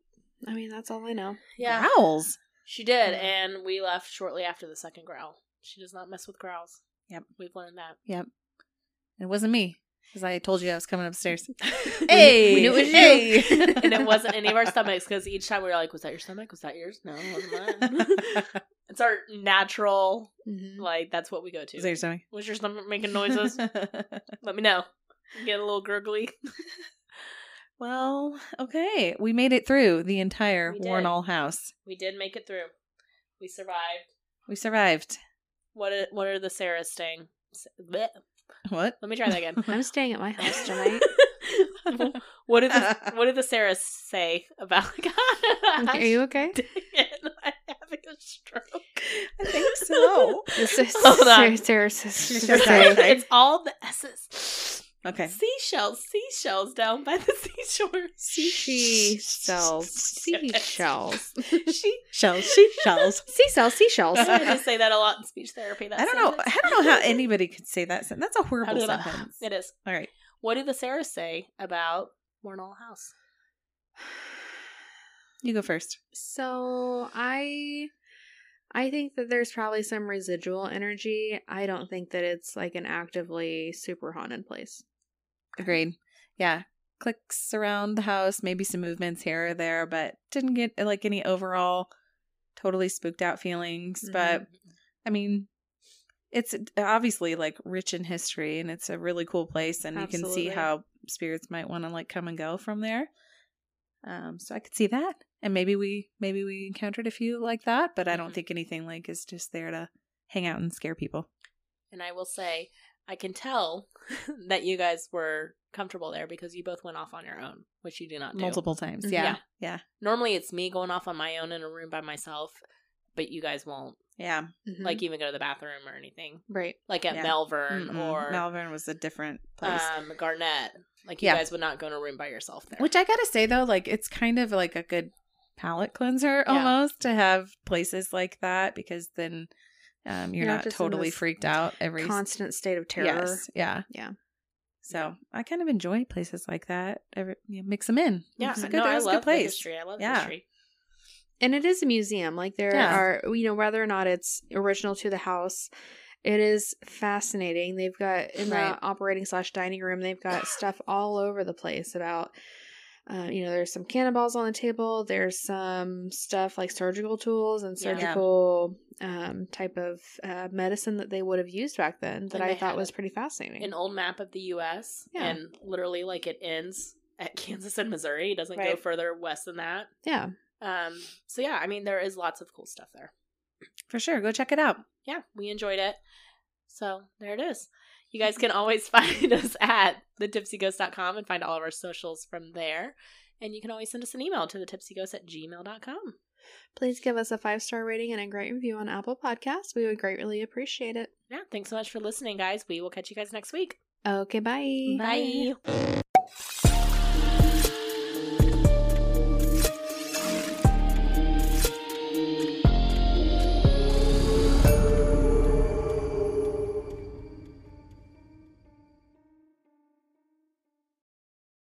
Speaker 3: I mean, that's all I know.
Speaker 2: Yeah.
Speaker 1: Growls.
Speaker 2: She did,
Speaker 3: Mhm.
Speaker 2: and we left shortly after the second growl. She does not mess with growls.
Speaker 1: Yep.
Speaker 2: We've learned that.
Speaker 1: Yep. It wasn't me because I told you I was coming upstairs.
Speaker 3: Hey, we knew it was you.
Speaker 2: and it wasn't any of our stomachs because each time we were like, "Was that your stomach? Was that yours? No, it wasn't mine." it's our natural,
Speaker 3: Mhm.
Speaker 2: like that's what we go to.
Speaker 1: Is that your stomach?
Speaker 2: Was your stomach making noises? Let me know. Get a little gurgly.
Speaker 1: well, okay. We made it through the entire. Wornall house.
Speaker 2: We did make it through. We survived.
Speaker 1: We survived.
Speaker 2: What? Are, what are the Sarahs saying? S- bleh.
Speaker 1: What?
Speaker 2: Let me try that again.
Speaker 3: I'm staying at my house tonight.
Speaker 2: what did the What did the Sarahs say about? God?
Speaker 3: Are you okay?
Speaker 2: A stroke.
Speaker 1: I think so.
Speaker 3: This is
Speaker 2: Hold on.
Speaker 3: Sarah, Sarah, Sarah,
Speaker 1: Sarah,
Speaker 3: Sarah.
Speaker 1: Sarah.
Speaker 2: it's all the S's.
Speaker 1: Okay.
Speaker 2: Seashells, seashells down by the seashore.
Speaker 3: She sells seashells.
Speaker 2: she.
Speaker 1: Shells. She shells.
Speaker 3: Seashells, seashells.
Speaker 2: I just say that a lot in speech therapy. That
Speaker 1: I don't know. I don't know how anybody could say that. sen- That's a horrible
Speaker 2: did I-
Speaker 1: sentence.
Speaker 2: It is.
Speaker 1: All right.
Speaker 2: What did the Sarahs say about Wornall House?
Speaker 1: You go first.
Speaker 3: So I I think that there's probably some residual energy. I don't think that it's like an actively super haunted place.
Speaker 1: Agreed. Yeah. Clicks around the house, maybe some movements here or there, but didn't get like any overall totally spooked out feelings. But I mean, it's obviously like rich in history and it's a really cool place and you can see how spirits might want to like come and go from there. Um, so I could see that. And maybe we maybe we encountered a few like that, but I don't
Speaker 2: Mhm.
Speaker 1: think anything like is just there to hang out and scare people.
Speaker 2: And I will say, I can tell that you guys were comfortable there because you both went off on your own, which you do not do.
Speaker 1: Multiple times.
Speaker 3: Mhm.
Speaker 1: Yeah.
Speaker 2: Yeah.
Speaker 1: Yeah.
Speaker 2: Normally, it's me going off on my own in a room by myself, but you guys won't
Speaker 1: Yeah.
Speaker 3: Mhm.
Speaker 2: like even go to the bathroom or anything.
Speaker 3: right.
Speaker 2: Like at
Speaker 1: Yeah.
Speaker 2: Melbourne
Speaker 1: Mm-mm.
Speaker 2: or
Speaker 1: Malvern was a different place.
Speaker 2: um, Garnett. Like you
Speaker 1: Yeah.
Speaker 2: guys would not go in a room by yourself there.
Speaker 1: Which I gotta say though, like it's kind of like a good palate cleanser
Speaker 2: Yeah.
Speaker 1: almost to have places like that because then um, you're,
Speaker 3: You're not
Speaker 1: not, totally freaked out every
Speaker 3: Constant state of terror.
Speaker 1: Yes, yeah,
Speaker 3: Yeah.
Speaker 1: So I kind of enjoy places like that. Every, you know, mix them in.
Speaker 2: yeah,
Speaker 1: it's a
Speaker 2: no,
Speaker 1: good,
Speaker 2: I love
Speaker 1: good
Speaker 2: the
Speaker 1: place.
Speaker 2: history. I love
Speaker 1: Yeah.
Speaker 2: history.
Speaker 3: And it is a museum. Like there
Speaker 1: Yeah.
Speaker 3: are, you know, whether or not it's original to the house, it is fascinating. They've got in
Speaker 1: Right.
Speaker 3: the operating slash dining room, they've got stuff all over the place about. Uh, you know, there's some cannonballs on the table. There's some stuff like surgical tools and
Speaker 2: Yeah.
Speaker 3: surgical um, type of uh, medicine that they would have used back then that
Speaker 2: And
Speaker 3: I thought was pretty fascinating.
Speaker 2: An old map of the U.S.
Speaker 3: Yeah.
Speaker 2: and literally like it ends at Kansas and Missouri. It doesn't go further west than that.
Speaker 3: yeah.
Speaker 2: Um, so yeah, I mean there is lots of cool stuff there.
Speaker 1: For sure, go check it out.
Speaker 2: Yeah, we enjoyed it. So there it is. You guys can always find us at thetipsyghost.com and find all of our socials from there. And you can always send us an email to thetipsyghost at gmail.com.
Speaker 3: Please give us a five star rating and a great review on Apple Podcasts. We would greatly appreciate it.
Speaker 2: Yeah, thanks so much for listening, guys. We will catch you guys next week.
Speaker 3: Okay, bye.
Speaker 2: Bye.